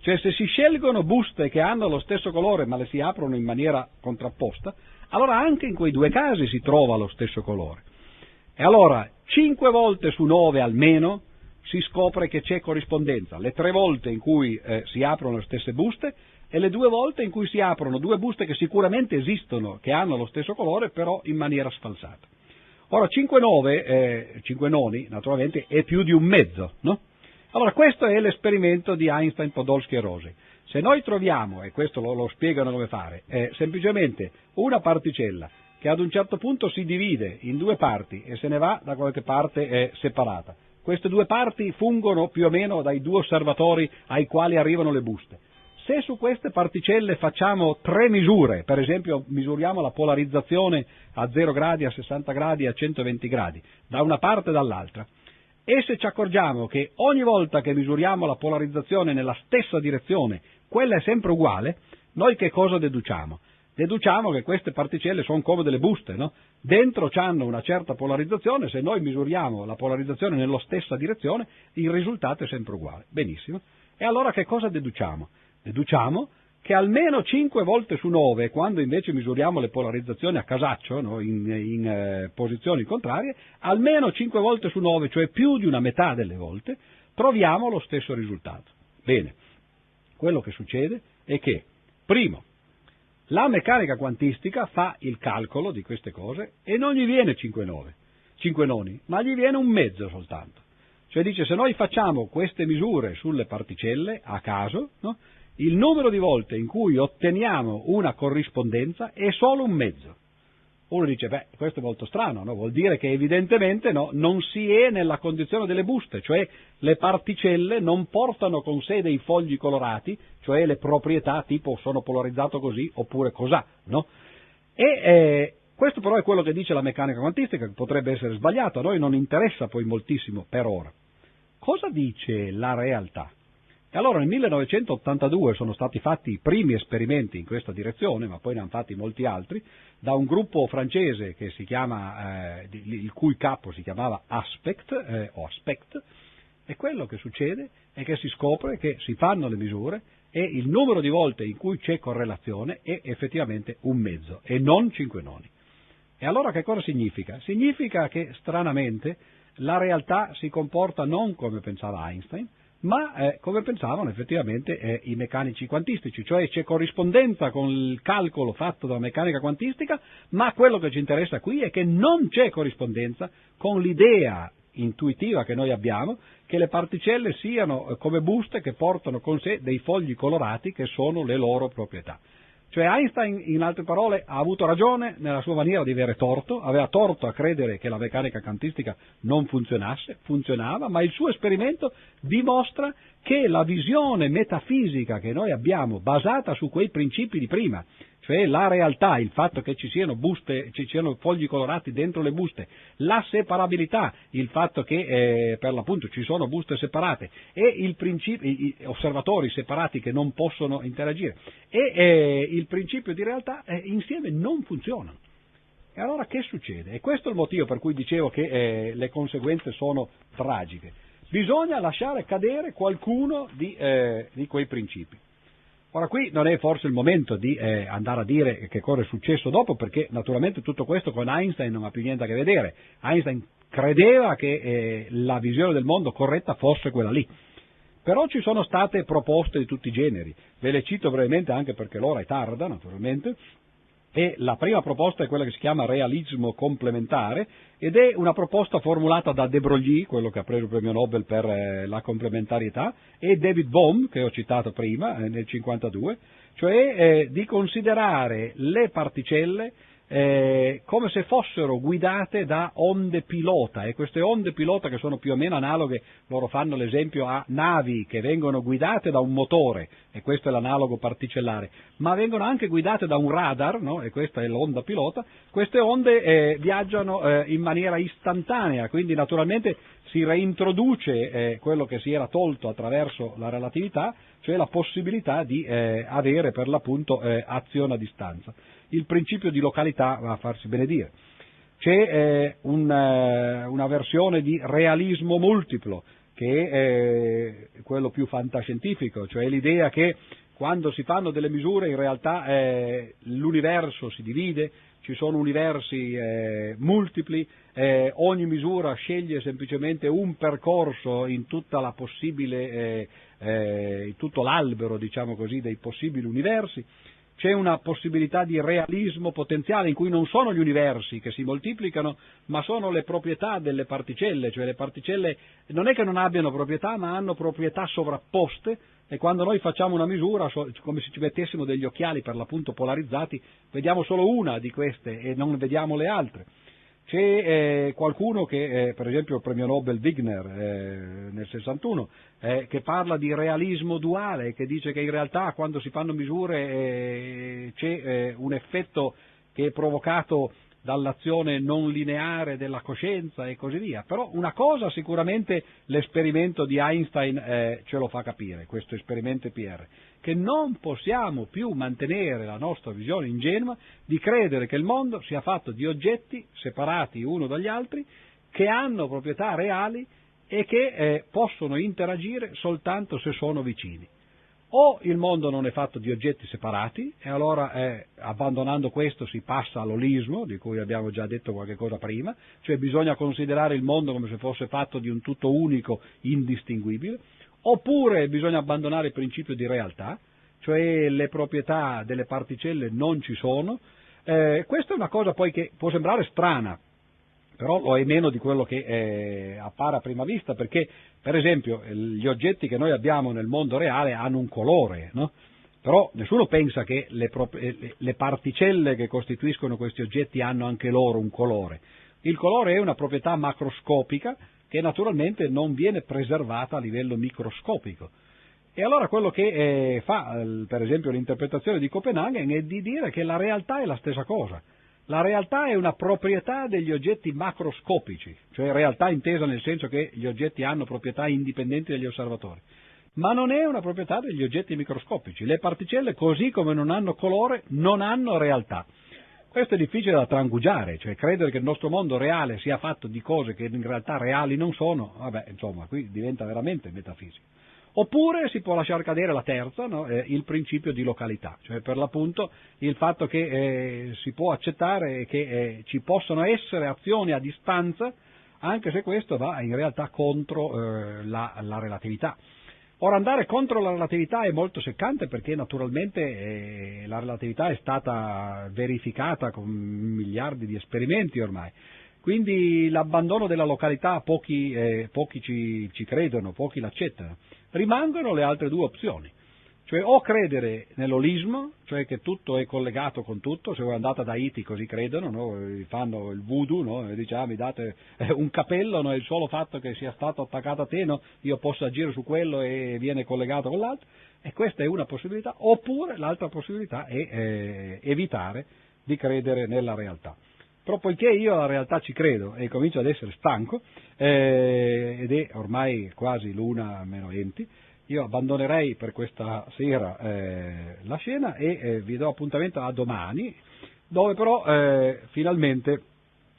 Cioè se si scelgono buste che hanno lo stesso colore ma le si aprono in maniera contrapposta, allora anche in quei due casi si trova lo stesso colore. E allora, cinque volte su nove almeno si scopre che c'è corrispondenza, le tre volte in cui eh, si aprono le stesse buste e le due volte in cui si aprono due buste che sicuramente esistono, che hanno lo stesso colore, però in maniera sfalsata. Ora 5 nove, eh, 5 noni, naturalmente, è più di un mezzo, no? Allora questo è l'esperimento di Einstein, Podolsky e Rosey. Se noi troviamo, e questo lo, lo spiegano come fare, eh, semplicemente una particella che ad un certo punto si divide in due parti e se ne va da qualche parte eh, separata, queste due parti fungono più o meno dai due osservatori ai quali arrivano le buste. Se su queste particelle facciamo tre misure, per esempio misuriamo la polarizzazione a 0 gradi, a 60 gradi, a 120 gradi, da una parte e dall'altra, e se ci accorgiamo che ogni volta che misuriamo la polarizzazione nella stessa direzione, quella è sempre uguale, noi che cosa deduciamo? Deduciamo che queste particelle sono come delle buste, no? Dentro hanno una certa polarizzazione, se noi misuriamo la polarizzazione nella stessa direzione, il risultato è sempre uguale. Benissimo. E allora che cosa deduciamo? Deduciamo che almeno 5 volte su 9, quando invece misuriamo le polarizzazioni a casaccio, no, in, in eh, posizioni contrarie, almeno 5 volte su 9, cioè più di una metà delle volte, troviamo lo stesso risultato. Bene, quello che succede è che, primo, la meccanica quantistica fa il calcolo di queste cose e non gli viene 5, 9, 5 noni, ma gli viene un mezzo soltanto. Cioè dice se noi facciamo queste misure sulle particelle a caso, no, il numero di volte in cui otteniamo una corrispondenza è solo un mezzo. Uno dice, beh, questo è molto strano, no? vuol dire che evidentemente no, non si è nella condizione delle buste, cioè le particelle non portano con sé dei fogli colorati, cioè le proprietà tipo sono polarizzato così oppure cos'ha, no? E eh, questo però è quello che dice la meccanica quantistica, che potrebbe essere sbagliato, a noi non interessa poi moltissimo per ora. Cosa dice la realtà? E allora nel 1982 sono stati fatti i primi esperimenti in questa direzione, ma poi ne hanno fatti molti altri, da un gruppo francese chiama, eh, il cui capo si chiamava Aspect, eh, Aspect, e quello che succede è che si scopre che si fanno le misure e il numero di volte in cui c'è correlazione è effettivamente un mezzo e non cinque noni. E allora che cosa significa? Significa che stranamente la realtà si comporta non come pensava Einstein, ma eh, come pensavano effettivamente eh, i meccanici quantistici, cioè c'è corrispondenza con il calcolo fatto dalla meccanica quantistica, ma quello che ci interessa qui è che non c'è corrispondenza con l'idea intuitiva che noi abbiamo che le particelle siano eh, come buste che portano con sé dei fogli colorati che sono le loro proprietà. Cioè Einstein, in altre parole, ha avuto ragione nella sua maniera di avere torto, aveva torto a credere che la meccanica quantistica non funzionasse, funzionava, ma il suo esperimento dimostra che la visione metafisica che noi abbiamo, basata su quei principi di prima, cioè la realtà, il fatto che ci siano, buste, ci siano fogli colorati dentro le buste, la separabilità, il fatto che eh, per l'appunto ci sono buste separate e osservatori separati che non possono interagire e eh, il principio di realtà eh, insieme non funzionano. E allora che succede? E questo è il motivo per cui dicevo che eh, le conseguenze sono tragiche. Bisogna lasciare cadere qualcuno di, eh, di quei principi. Ora qui non è forse il momento di eh, andare a dire che cosa è successo dopo, perché naturalmente tutto questo con Einstein non ha più niente a che vedere. Einstein credeva che eh, la visione del mondo corretta fosse quella lì. Però ci sono state proposte di tutti i generi, ve le cito brevemente anche perché l'ora è tarda naturalmente, e la prima proposta è quella che si chiama realismo complementare ed è una proposta formulata da De Broglie, quello che ha preso il premio Nobel per eh, la complementarietà, e David Bohm, che ho citato prima, eh, nel 1952, cioè eh, di considerare le particelle eh, come se fossero guidate da onde pilota e queste onde pilota che sono più o meno analoghe, loro fanno l'esempio a navi che vengono guidate da un motore e questo è l'analogo particellare, ma vengono anche guidate da un radar no? e questa è l'onda pilota, queste onde eh, viaggiano eh, in maniera istantanea, quindi naturalmente si reintroduce eh, quello che si era tolto attraverso la relatività, cioè la possibilità di eh, avere per l'appunto eh, azione a distanza il principio di località va a farsi benedire. C'è eh, un, eh, una versione di realismo multiplo, che è eh, quello più fantascientifico, cioè l'idea che quando si fanno delle misure in realtà eh, l'universo si divide, ci sono universi eh, multipli, eh, ogni misura sceglie semplicemente un percorso in eh, in tutto l'albero, diciamo così, dei possibili universi c'è una possibilità di realismo potenziale in cui non sono gli universi che si moltiplicano, ma sono le proprietà delle particelle, cioè le particelle non è che non abbiano proprietà, ma hanno proprietà sovrapposte e quando noi facciamo una misura, come se ci mettessimo degli occhiali per l'appunto polarizzati, vediamo solo una di queste e non vediamo le altre. C'è eh, qualcuno che, eh, per esempio il premio Nobel Wigner eh, nel 61, eh, che parla di realismo duale, che dice che in realtà quando si fanno misure eh, c'è eh, un effetto che è provocato dall'azione non lineare della coscienza e così via. Però una cosa sicuramente l'esperimento di Einstein eh, ce lo fa capire, questo esperimento PR, che non possiamo più mantenere la nostra visione ingenua di credere che il mondo sia fatto di oggetti separati uno dagli altri, che hanno proprietà reali e che eh, possono interagire soltanto se sono vicini. O il mondo non è fatto di oggetti separati e allora eh, abbandonando questo si passa all'olismo, di cui abbiamo già detto qualche cosa prima, cioè bisogna considerare il mondo come se fosse fatto di un tutto unico, indistinguibile, oppure bisogna abbandonare il principio di realtà, cioè le proprietà delle particelle non ci sono. Eh, questa è una cosa poi che può sembrare strana, però lo è meno di quello che eh, appare a prima vista, perché per esempio gli oggetti che noi abbiamo nel mondo reale hanno un colore, no? però nessuno pensa che le, eh, le, particelle che costituiscono questi oggetti hanno anche loro un colore. Il colore è una proprietà macroscopica che naturalmente non viene preservata a livello microscopico. E allora quello che eh, fa, per esempio, l'interpretazione di Copenaghen è di dire che la realtà è la stessa cosa. La realtà è una proprietà degli oggetti macroscopici, cioè realtà intesa nel senso che gli oggetti hanno proprietà indipendenti dagli osservatori, ma non è una proprietà degli oggetti microscopici. Le particelle, così come non hanno colore, non hanno realtà. Questo è difficile da trangugiare, cioè credere che il nostro mondo reale sia fatto di cose che in realtà reali non sono, vabbè, insomma, qui diventa veramente metafisico. Oppure si può lasciare cadere la terza, no? eh, il principio di località, cioè per l'appunto il fatto che eh, si può accettare che eh, ci possono essere azioni a distanza, anche se questo va in realtà contro eh, la, la, relatività. Ora andare contro la relatività è molto seccante perché naturalmente eh, la relatività è stata verificata con miliardi di esperimenti ormai. Quindi l'abbandono della località pochi, eh, pochi ci, ci, credono, pochi l'accettano. Rimangono le altre due opzioni, cioè o credere nell'olismo, cioè che tutto è collegato con tutto, se voi andate ad Haiti così credono, no? fanno il voodoo, no? diciamo mi date eh, un capello, no? il solo fatto che sia stato attaccato a te, no? io posso agire su quello e viene collegato con l'altro, e questa è una possibilità, oppure l'altra possibilità è eh, evitare di credere nella realtà. Però poiché io alla realtà ci credo e comincio ad essere stanco, eh, ed è ormai quasi l'una meno 20, io abbandonerei per questa sera eh, la scena e eh, vi do appuntamento a domani, dove però eh, finalmente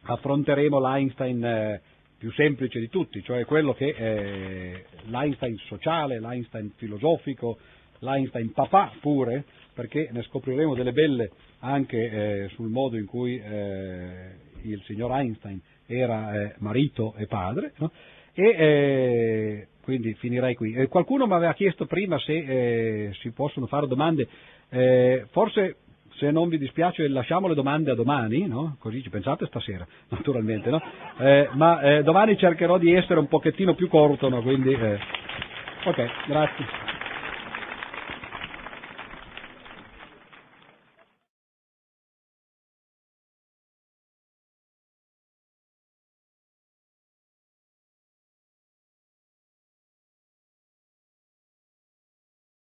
affronteremo l'Einstein eh, più semplice di tutti, cioè quello che è l'Einstein sociale, l'Einstein filosofico, l'Einstein papà pure, perché ne scopriremo delle belle anche eh, sul modo in cui eh, il signor Einstein era eh, marito e padre, no? e eh, quindi finirei qui. qualcuno mi aveva chiesto prima se eh, si possono fare domande, eh, forse se non vi dispiace lasciamo le domande a domani, no? così ci pensate stasera, naturalmente, no? ma domani cercherò di essere un pochettino più corto, quindi... ok, grazie.